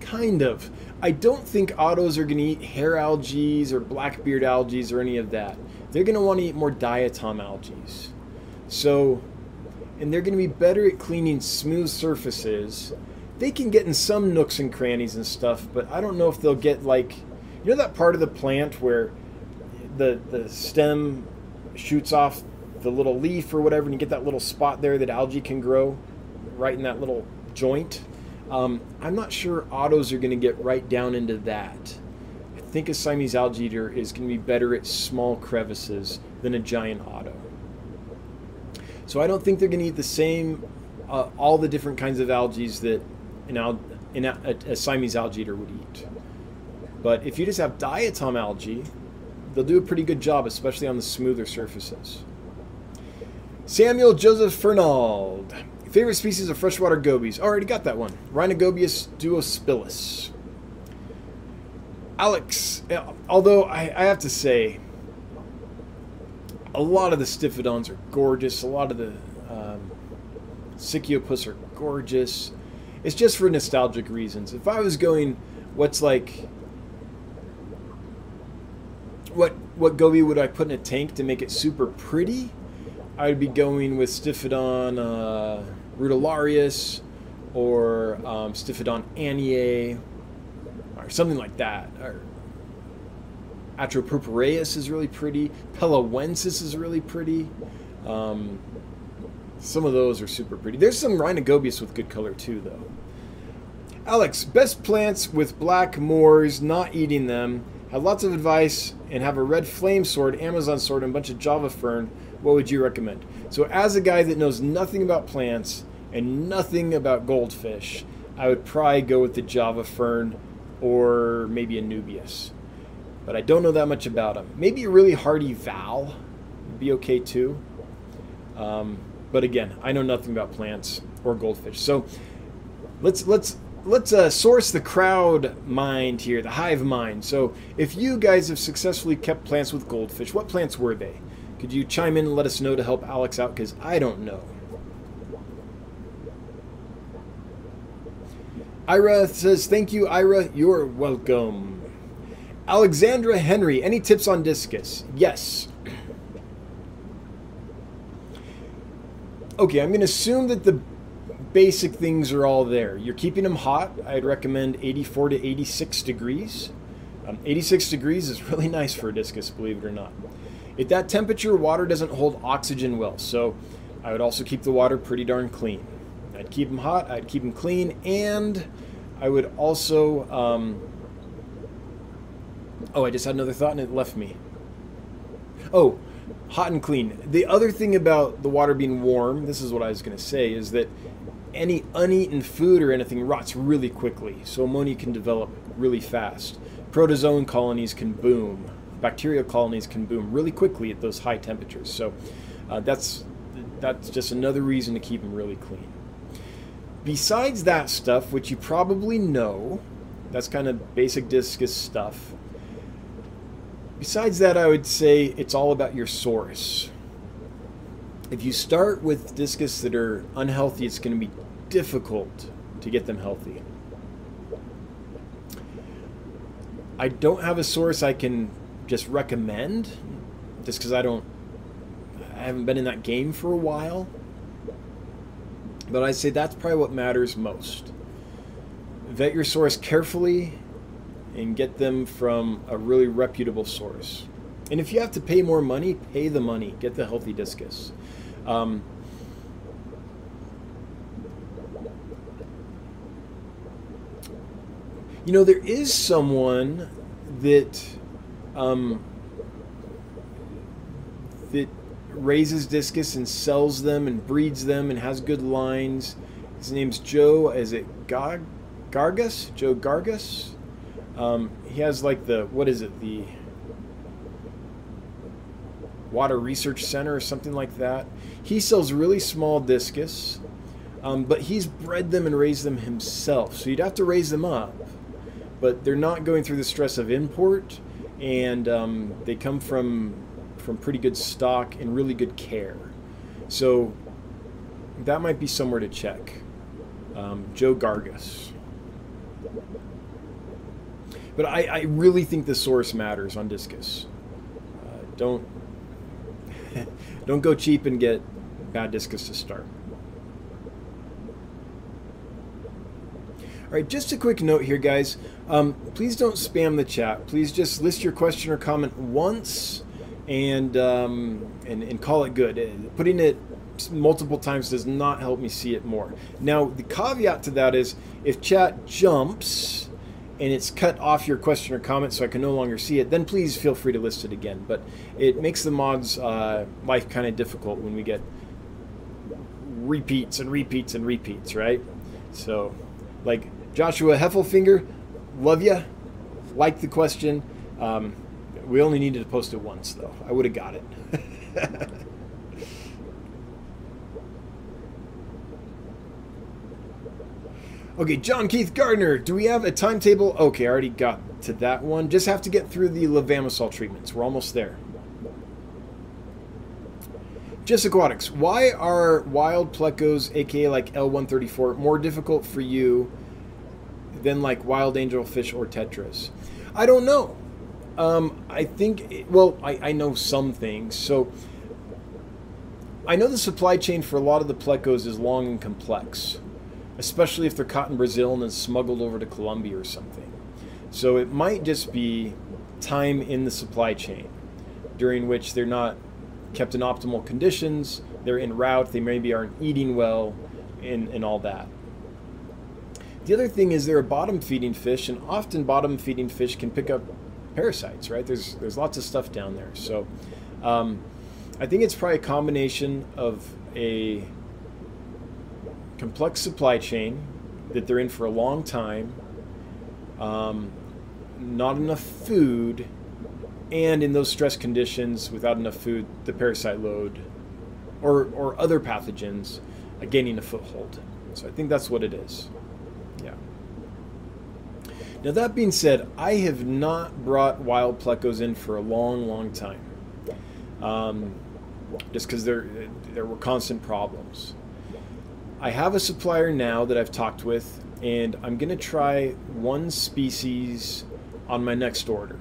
Kind of. I don't think ottos are going to eat hair algae or blackbeard algae or any of that. They're going to want to eat more diatom algae. So, and they're going to be better at cleaning smooth surfaces. They can get in some nooks and crannies and stuff, but I don't know if they'll get like, you know, that part of the plant where the the stem shoots off the little leaf or whatever, and you get that little spot there that algae can grow, right in that little joint. Um, I'm not sure ottos are going to get right down into that. I think a Siamese algae eater is going to be better at small crevices than a giant otto. So I don't think they're going to eat the same, uh, all the different kinds of algae that an al- an, a, a Siamese algae eater would eat. But if you just have diatom algae, they'll do a pretty good job, especially on the smoother surfaces. Samuel Joseph Fernald. Favorite species of freshwater gobies? Already got that one. Rhinogobius duospilus. Alex, although I, I have to say, a lot of the Stiphodons are gorgeous. A lot of the um, Sicyopus are gorgeous. It's just for nostalgic reasons. If I was going, what's like, what what goby would I put in a tank to make it super pretty? I would be going with Stiphodon uh, rutilaureus or um, Stiphodon annii or something like that. Or Atropurpureus is really pretty. Pelewensis is really pretty. Um, some of those are super pretty. There's some Rhinogobius with good color too, though. Alex, best plants with black moors, not eating them. Have lots of advice and have a red flame sword, Amazon sword, and a bunch of Java fern. What would you recommend? So, as a guy that knows nothing about plants and nothing about goldfish, I would probably go with the Java fern or maybe a Anubias. But I don't know that much about them. Maybe a really hardy Val would be okay too. Um, but again, I know nothing about plants or goldfish. So let's let's let's uh, source the crowd mind here, the hive mind. So, if you guys have successfully kept plants with goldfish, what plants were they? Could you chime in and let us know to help Alex out? Because I don't know. Ira says, Thank you, Ira. You're welcome. Alexandra Henry, any tips on discus? Yes. Okay, I'm going to assume that the basic things are all there. You're keeping them hot. I'd recommend 84 to 86 degrees. Um, 86 degrees is really nice for a discus, believe it or not. At that temperature, water doesn't hold oxygen well, so I would also keep the water pretty darn clean. I'd keep them hot, I'd keep them clean, and I would also. Um, oh, I just had another thought and it left me. Oh, hot and clean. The other thing about the water being warm, this is what I was going to say, is that any uneaten food or anything rots really quickly, so ammonia can develop really fast. Protozoan colonies can boom. Bacterial colonies can boom really quickly at those high temperatures. So uh, that's that's just another reason to keep them really clean. Besides that stuff, which you probably know, that's kind of basic discus stuff. Besides that, I would say it's all about your source. If you start with discus that are unhealthy, it's going to be difficult to get them healthy. I don't have a source I can just recommend, just because I don't, I haven't been in that game for a while. But I say that's probably what matters most. Vet your source carefully and get them from a really reputable source. And if you have to pay more money, pay the money. Get the healthy discus. Um, You know, there is someone that um, that raises discus and sells them and breeds them and has good lines. His name's Joe. Is it Gar- Gargas? Joe Gargas. Um, he has like the what is it? The Water Research Center or something like that. He sells really small discus, um, but he's bred them and raised them himself. So you'd have to raise them up but they're not going through the stress of import, and um, they come from from pretty good stock and really good care. So that might be somewhere to check. Um, Joe Gargas. But I, I really think the source matters on discus. Uh, don't don't go cheap and get bad discus to start. All right, just a quick note here, guys. Um, please don't spam the chat. Please just list your question or comment once and um, and, and call it good. Uh, putting it multiple times does not help me see it more. Now, the caveat to that is if chat jumps and it's cut off your question or comment so I can no longer see it, then please feel free to list it again. But it makes the mods' uh, life kind of difficult when we get repeats and repeats and repeats, right? So, like Joshua Heffelfinger, love you, like the question. Um, we only needed to post it once, though. I would have got it. okay, John Keith Gardner, do we have a timetable? Okay, I already got to that one. Just have to get through the levamisole treatments. We're almost there. Just Aquatics, why are wild plecos, aka like L134, more difficult for you than like wild angelfish or tetras? I don't know. Um, I think, well, I, I know some things. So I know the supply chain for a lot of the plecos is long and complex, especially if they're caught in Brazil and then smuggled over to Colombia or something. So it might just be time in the supply chain during which they're not kept in optimal conditions, they're en route, they maybe aren't eating well, and, and all that. The other thing is they're a bottom feeding fish, and often bottom feeding fish can pick up parasites, right? There's there's lots of stuff down there. So um, I think it's probably a combination of a complex supply chain that they're in for a long time, um, not enough food, and in those stress conditions, without enough food, the parasite load or, or other pathogens are gaining a foothold. So I think that's what it is. Yeah. Now, that being said, I have not brought wild plecos in for a long, long time. Um, just because there, there were constant problems. I have a supplier now that I've talked with, and I'm going to try one species on my next order.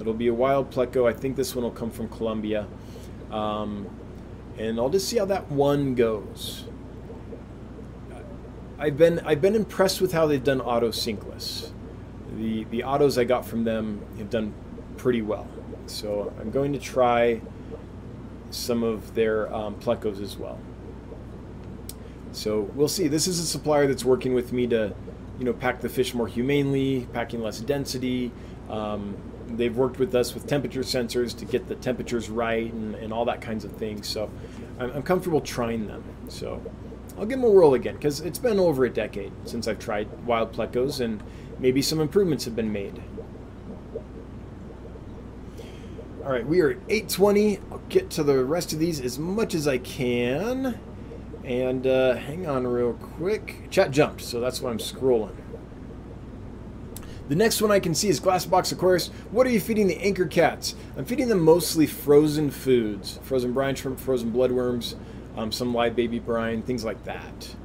It'll be a wild pleco. I think this one will come from Colombia. Um, and I'll just see how that one goes. I've been I've been impressed with how they've done otocinclus the, the ottos I got from them have done pretty well. So I'm going to try some of their um, plecos as well. So we'll see. This is a supplier that's working with me to, you know, pack the fish more humanely, packing less density. Um, they've worked with us with temperature sensors to get the temperatures right and, and all that kinds of things. So I'm, I'm comfortable trying them. So I'll give them a whirl again because it's been over a decade since I've tried wild plecos and maybe some improvements have been made. All right, we are at 820. I'll get to the rest of these as much as I can. And uh, hang on real quick. Chat jumped, so that's why I'm scrolling. The next one I can see is Glass Glassbox Aquarius. What are you feeding the anchor cats? I'm feeding them mostly frozen foods. Frozen brine shrimp, frozen bloodworms, um, some live baby brine, things like that.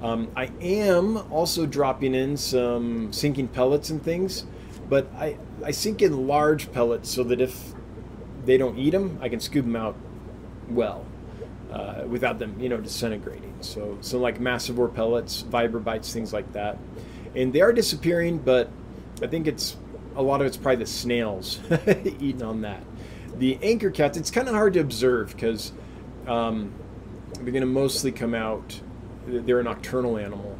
Um, I am also dropping in some sinking pellets and things, but I, I sink in large pellets so that if they don't eat them, I can scoop them out well uh, without them, you know, disintegrating. So, so like Massivore pellets, Vibra-Bites, things like that. And they are disappearing, but I think it's a lot of it's probably the snails eating on that. The anchor cats, it's kind of hard to observe because um, they're going to mostly come out they're a nocturnal animal,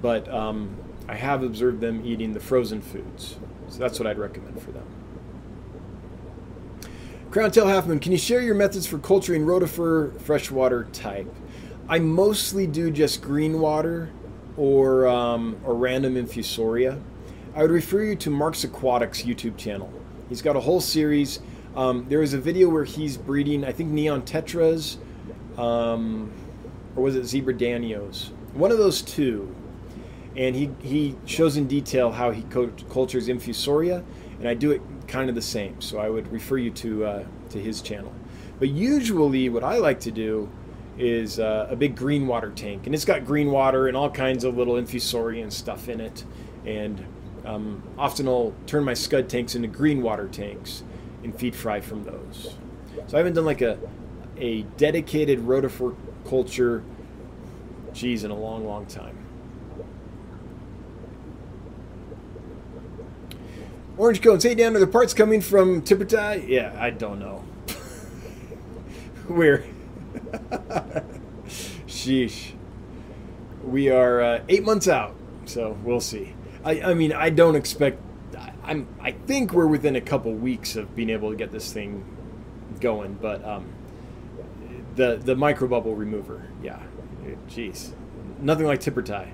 but um, I have observed them eating the frozen foods. So that's what I'd recommend for them. Crown Tail Halfman, can you share your methods for culturing rotifer freshwater type? I mostly do just green water or, um, or random infusoria. I would refer you to Mark's Aquatics YouTube channel. He's got a whole series. Um, there is a video where he's breeding, I think, neon tetras. Um, or was it Zebra Danios? One of those two. And he, he shows in detail how he cultures infusoria, and I do it kind of the same. So I would refer you to uh, to his channel. But usually, what I like to do is uh, a big green water tank, and it's got green water and all kinds of little infusoria and stuff in it. And Um, often I'll turn my scud tanks into green water tanks and feed fry from those. So I haven't done like a a dedicated rotifer culture, geez, in a long, long time. Orange cones. Hey, Dan, are the parts coming from Tipperty? Yeah, I don't know. We're. Sheesh. We are uh, eight months out, so we'll see. I, I mean, I don't expect. I'm. I think we're within a couple weeks of being able to get this thing going, but um, the the micro bubble remover, yeah, jeez, nothing like Tipperty.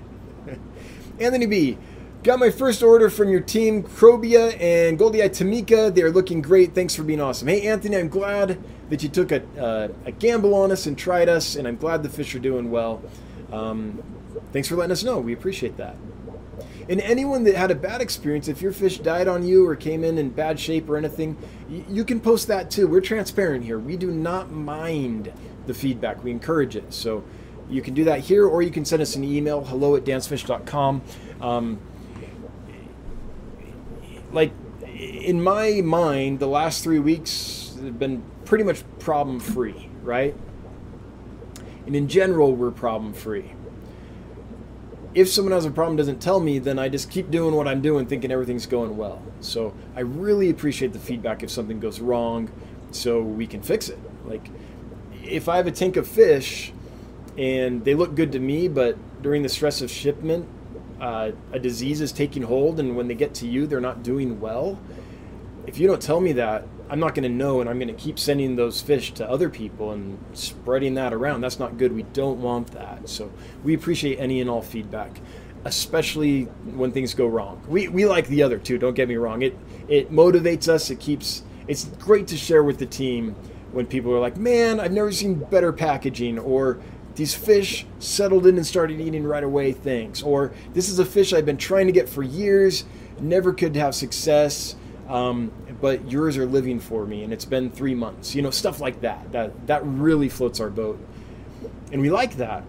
Anthony B. Got my first order from your team, Krobia and Goldie Tamika. They are looking great. Thanks for being awesome. Hey, Anthony, I'm glad that you took a, uh, a gamble on us and tried us, and I'm glad the fish are doing well. Um, thanks for letting us know. We appreciate that. And anyone that had a bad experience, if your fish died on you or came in in bad shape or anything, you can post that too. We're transparent here. We do not mind the feedback, we encourage it. So you can do that here, or you can send us an email hello at dansfish.com. Um, like in my mind, the last three weeks have been pretty much problem free, right? And in general, we're problem free. If someone has a problem doesn't tell me, then I just keep doing what I'm doing, thinking everything's going well. So I really appreciate the feedback if something goes wrong, so we can fix it. Like if I have a tank of fish and they look good to me, but during the stress of shipment, uh, a disease is taking hold and when they get to you they're not doing well. If you don't tell me that i'm not going to know and i'm going to keep sending those fish to other people and spreading that around. That's not good. We don't want that. So we appreciate any and all feedback especially when things go wrong. We, we like the other two don't get me wrong. It it motivates us. It keeps it's great to share with the team when people are like man i've never seen better packaging or these fish settled in and started eating right away things. Or this is a fish I've been trying to get for years, never could have success, um, but yours are living for me and it's been three months. You know, stuff like that. That, that really floats our boat. And we like that.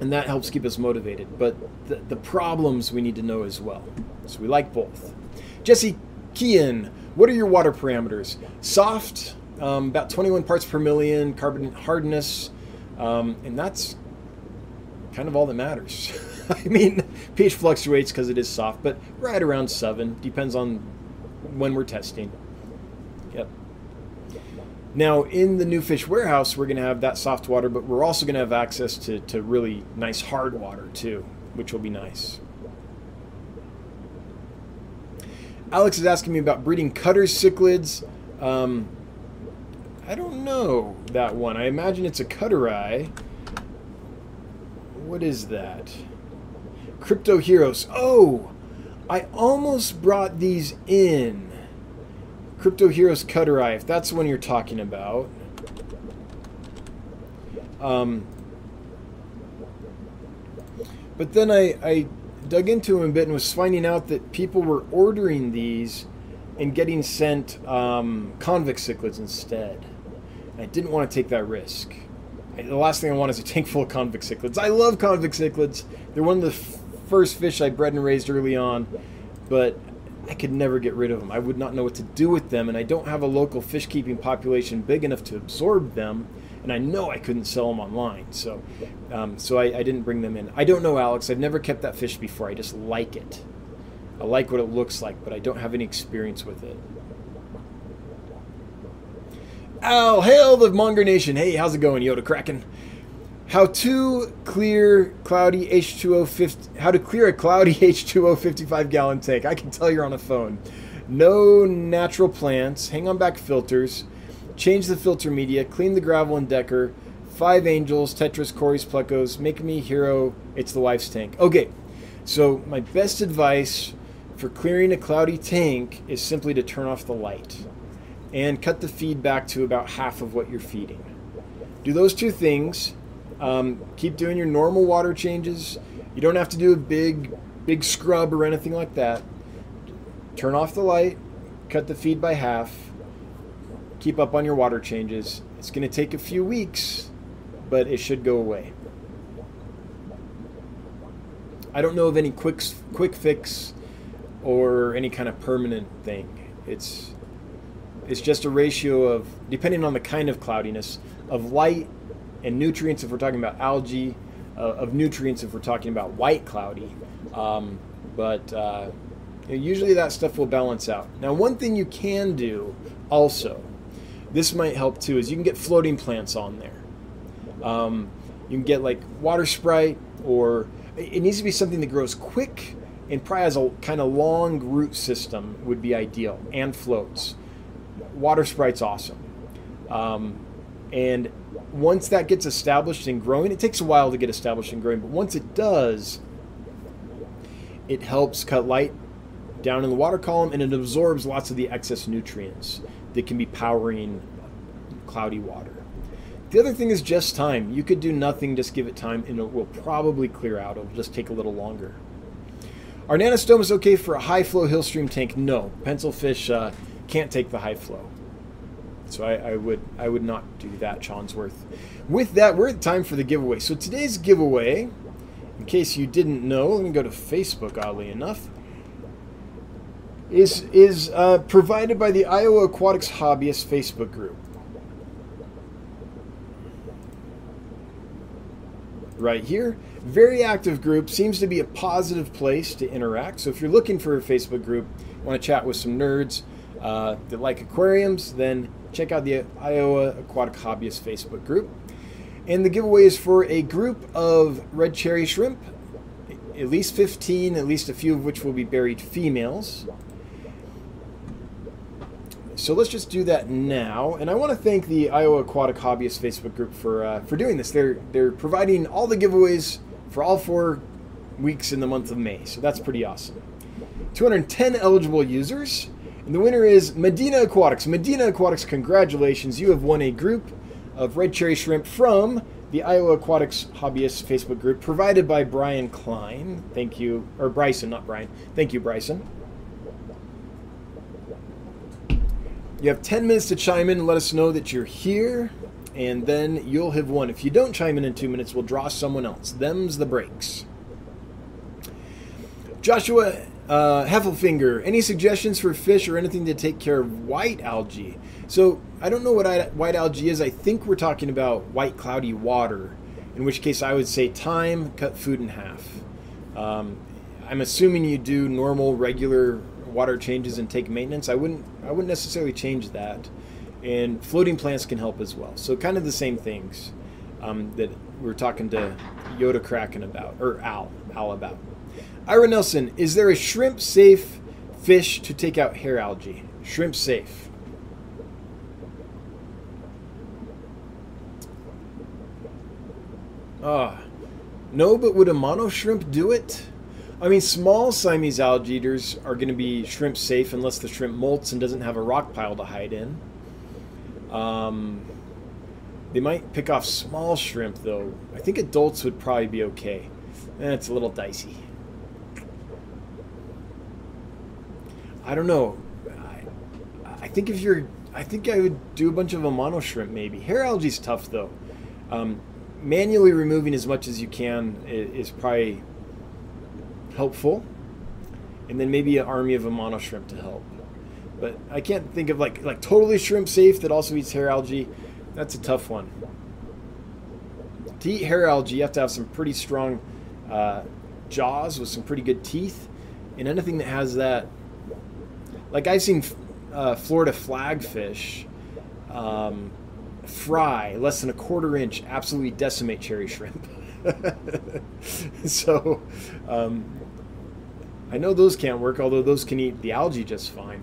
And that helps keep us motivated. But the, the problems we need to know as well. So we like both. Jesse Kean, what are your water parameters? Soft, um, about 21 parts per million, carbon hardness, um, and that's kind of all that matters. I mean, pH fluctuates because it is soft, but right around 7. Depends on when we're testing. Yep. Now, in the new fish warehouse, we're going to have that soft water, but we're also going to have access to, to really nice hard water too, which will be nice. Alex is asking me about breeding cutter cichlids. Um, I don't know that one. I imagine it's a cutteri. What is that? Cryptoheros. Oh, I almost brought these in. Cryptoheros cutteri, if that's the one you're talking about. Um, but then I, I dug into them a bit and was finding out that people were ordering these and getting sent um, convict cichlids instead. I didn't want to take that risk. The last thing I want is a tank full of convict cichlids. I love convict cichlids. They're one of the f- first fish I bred and raised early on, but I could never get rid of them. I would not know what to do with them, and I don't have a local fish keeping population big enough to absorb them. And I know I couldn't sell them online, so um, so I, I didn't bring them in. I don't know, Alex. I've never kept that fish before. I just like it. I like what it looks like, but I don't have any experience with it. Al, hail the Monger Nation. Hey, how's it going, Yoda Kraken? How to clear cloudy H2O 50, how to clear a cloudy H2O 55 gallon tank. I can tell you're on a phone. No natural plants, hang on back filters, change the filter media, clean the gravel and decker, five angels, Tetris, Corey's, Plecos, make me hero, it's the wife's tank. Okay, so my best advice for clearing a cloudy tank is simply to turn off the light and cut the feed back to about half of what you're feeding. Do those two things. Um, keep doing your normal water changes. You don't have to do a big, big scrub or anything like that. Turn off the light, cut the feed by half, keep up on your water changes. It's going to take a few weeks, but it should go away. I don't know of any quick quick fix or any kind of permanent thing. It's it's just a ratio of depending on the kind of cloudiness of light and nutrients if we're talking about algae, uh, of nutrients if we're talking about white cloudy. Um, but uh, usually that stuff will balance out. Now, one thing you can do also, this might help too, is you can get floating plants on there. Um, you can get like water sprite, or it needs to be something that grows quick and probably has a kind of long root system would be ideal and floats. Water sprite's awesome. Um, and once that gets established and growing, it takes a while to get established and growing, but once it does, it helps cut light down in the water column and it absorbs lots of the excess nutrients that can be powering cloudy water. The other thing is just time. You could do nothing, just give it time, and it will probably clear out. It'll just take a little longer. Are Nannostomus okay for a high flow hill stream tank? No. Pencil fish uh, can't take the high flow. So I, I, would I would not do that, Chonsworth. With that, we're at time for the giveaway. So today's giveaway, in case you didn't know, let me go to Facebook. Oddly enough, is is uh, provided by the Iowa Aquatics Hobbyist Facebook group. Right here, very active group seems to be a positive place to interact. So if you're looking for a Facebook group, want to chat with some nerds uh, that like aquariums, then check out the Iowa Aquatic Hobbyist Facebook group. And the giveaway is for a group of red cherry shrimp, at least 15, at least a few of which will be berried females. So let's just do that now. And I want to thank the Iowa Aquatic Hobbyist Facebook group for uh, for doing this. They're they're providing all the giveaways for all four weeks in the month of May. So that's pretty awesome. 210 eligible users. And the winner is Medina Aquatics. Medina Aquatics, congratulations. You have won a group of red cherry shrimp from the Iowa Aquatics Hobbyist Facebook group provided by Brian Klein. Thank you. Or Bryson, not Brian. Thank you, Bryson. You have 10 minutes to chime in and let us know that you're here, and then you'll have won. If you don't chime in in two minutes, we'll draw someone else. Them's the breaks. Joshua uh, Heffelfinger, any suggestions for fish or anything to take care of white algae? So I don't know what white algae is. I think we're talking about white cloudy water, in which case I would say time, cut food in half. Um, I'm assuming you do normal, regular water changes and take maintenance. I wouldn't I wouldn't necessarily change that. And floating plants can help as well. So kind of the same things um, that we are talking to Yoda Kraken about or Al Al about. Ira Nelson, is there a shrimp safe fish to take out hair algae? Shrimp safe. Ah, no, but would Amano shrimp do it? I mean, small Siamese algae eaters are going to be shrimp safe unless the shrimp molts and doesn't have a rock pile to hide in. Um, they might pick off small shrimp, though. I think adults would probably be okay. Eh, it's a little dicey. I don't know. I, I think if you're, I think I would do a bunch of Amano shrimp maybe. Hair algae's tough though. Um, manually removing as much as you can is, is probably helpful, and then maybe an army of Amano shrimp to help. But I can't think of like like totally shrimp safe that also eats hair algae. That's a tough one. To eat hair algae, you have to have some pretty strong uh, jaws with some pretty good teeth, and anything that has that like I've seen uh, Florida flagfish um, fry less than a quarter inch, absolutely decimate cherry shrimp. so um, I know those can't work, although those can eat the algae just fine.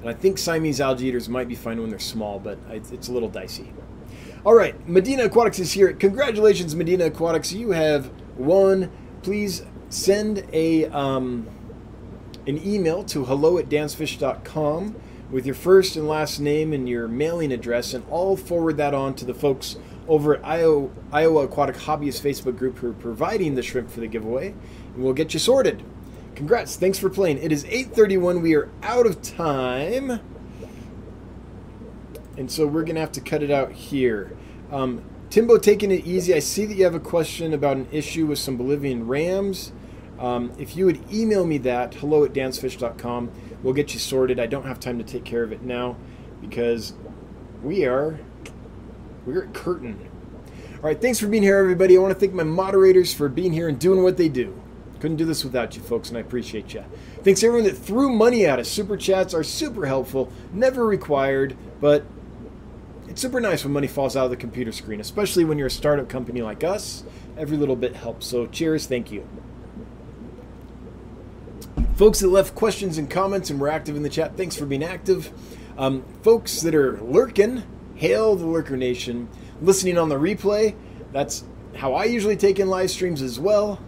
And I think Siamese algae eaters might be fine when they're small, but it's a little dicey. All right, Medina Aquatics is here. Congratulations, Medina Aquatics. You have won. Please send a. Um, an email to hello at dansfish.com with your first and last name and your mailing address, and I'll forward that on to the folks over at Iowa, Iowa Aquatic Hobbyist Facebook group who are providing the shrimp for the giveaway, and we'll get you sorted. Congrats! Thanks for playing. It is 8:31. We are out of time, and so we're gonna have to cut it out here. Um, Timbo taking it easy. I see that you have a question about an issue with some Bolivian rams. Um, if you would email me that, hello at dansfish.com, we'll get you sorted. I don't have time to take care of it now because we are we're at curtain. All right, thanks for being here, everybody. I want to thank my moderators for being here and doing what they do. Couldn't do this without you folks, and I appreciate you. Thanks everyone that threw money at us. Super chats are super helpful, never required, but it's super nice when money falls out of the computer screen, especially when you're a startup company like us. Every little bit helps. So, cheers, thank you. Folks that left questions and comments and were active in the chat, thanks for being active. Um, folks that are lurking, hail the Lurker Nation. Listening on the replay, that's how I usually take in live streams as well.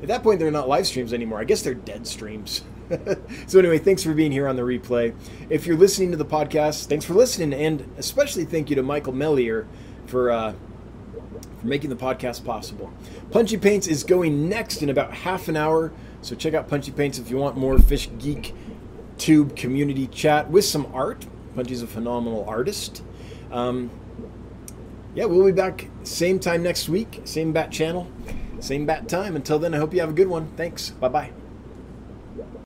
At that point, they're not live streams anymore. I guess they're dead streams. so anyway, thanks for being here on the replay. If you're listening to the podcast, thanks for listening, and especially thank you to Michael Mellier for uh, for making the podcast possible. Punchy Paints is going next in about half an hour, so check out Punchy Paints if you want more Fish Geek Tube community chat with some art. Punchy's a phenomenal artist. Um, yeah, we'll be back same time next week, same bat channel. Same bat time. Until then, I hope you have a good one. Thanks. Bye bye.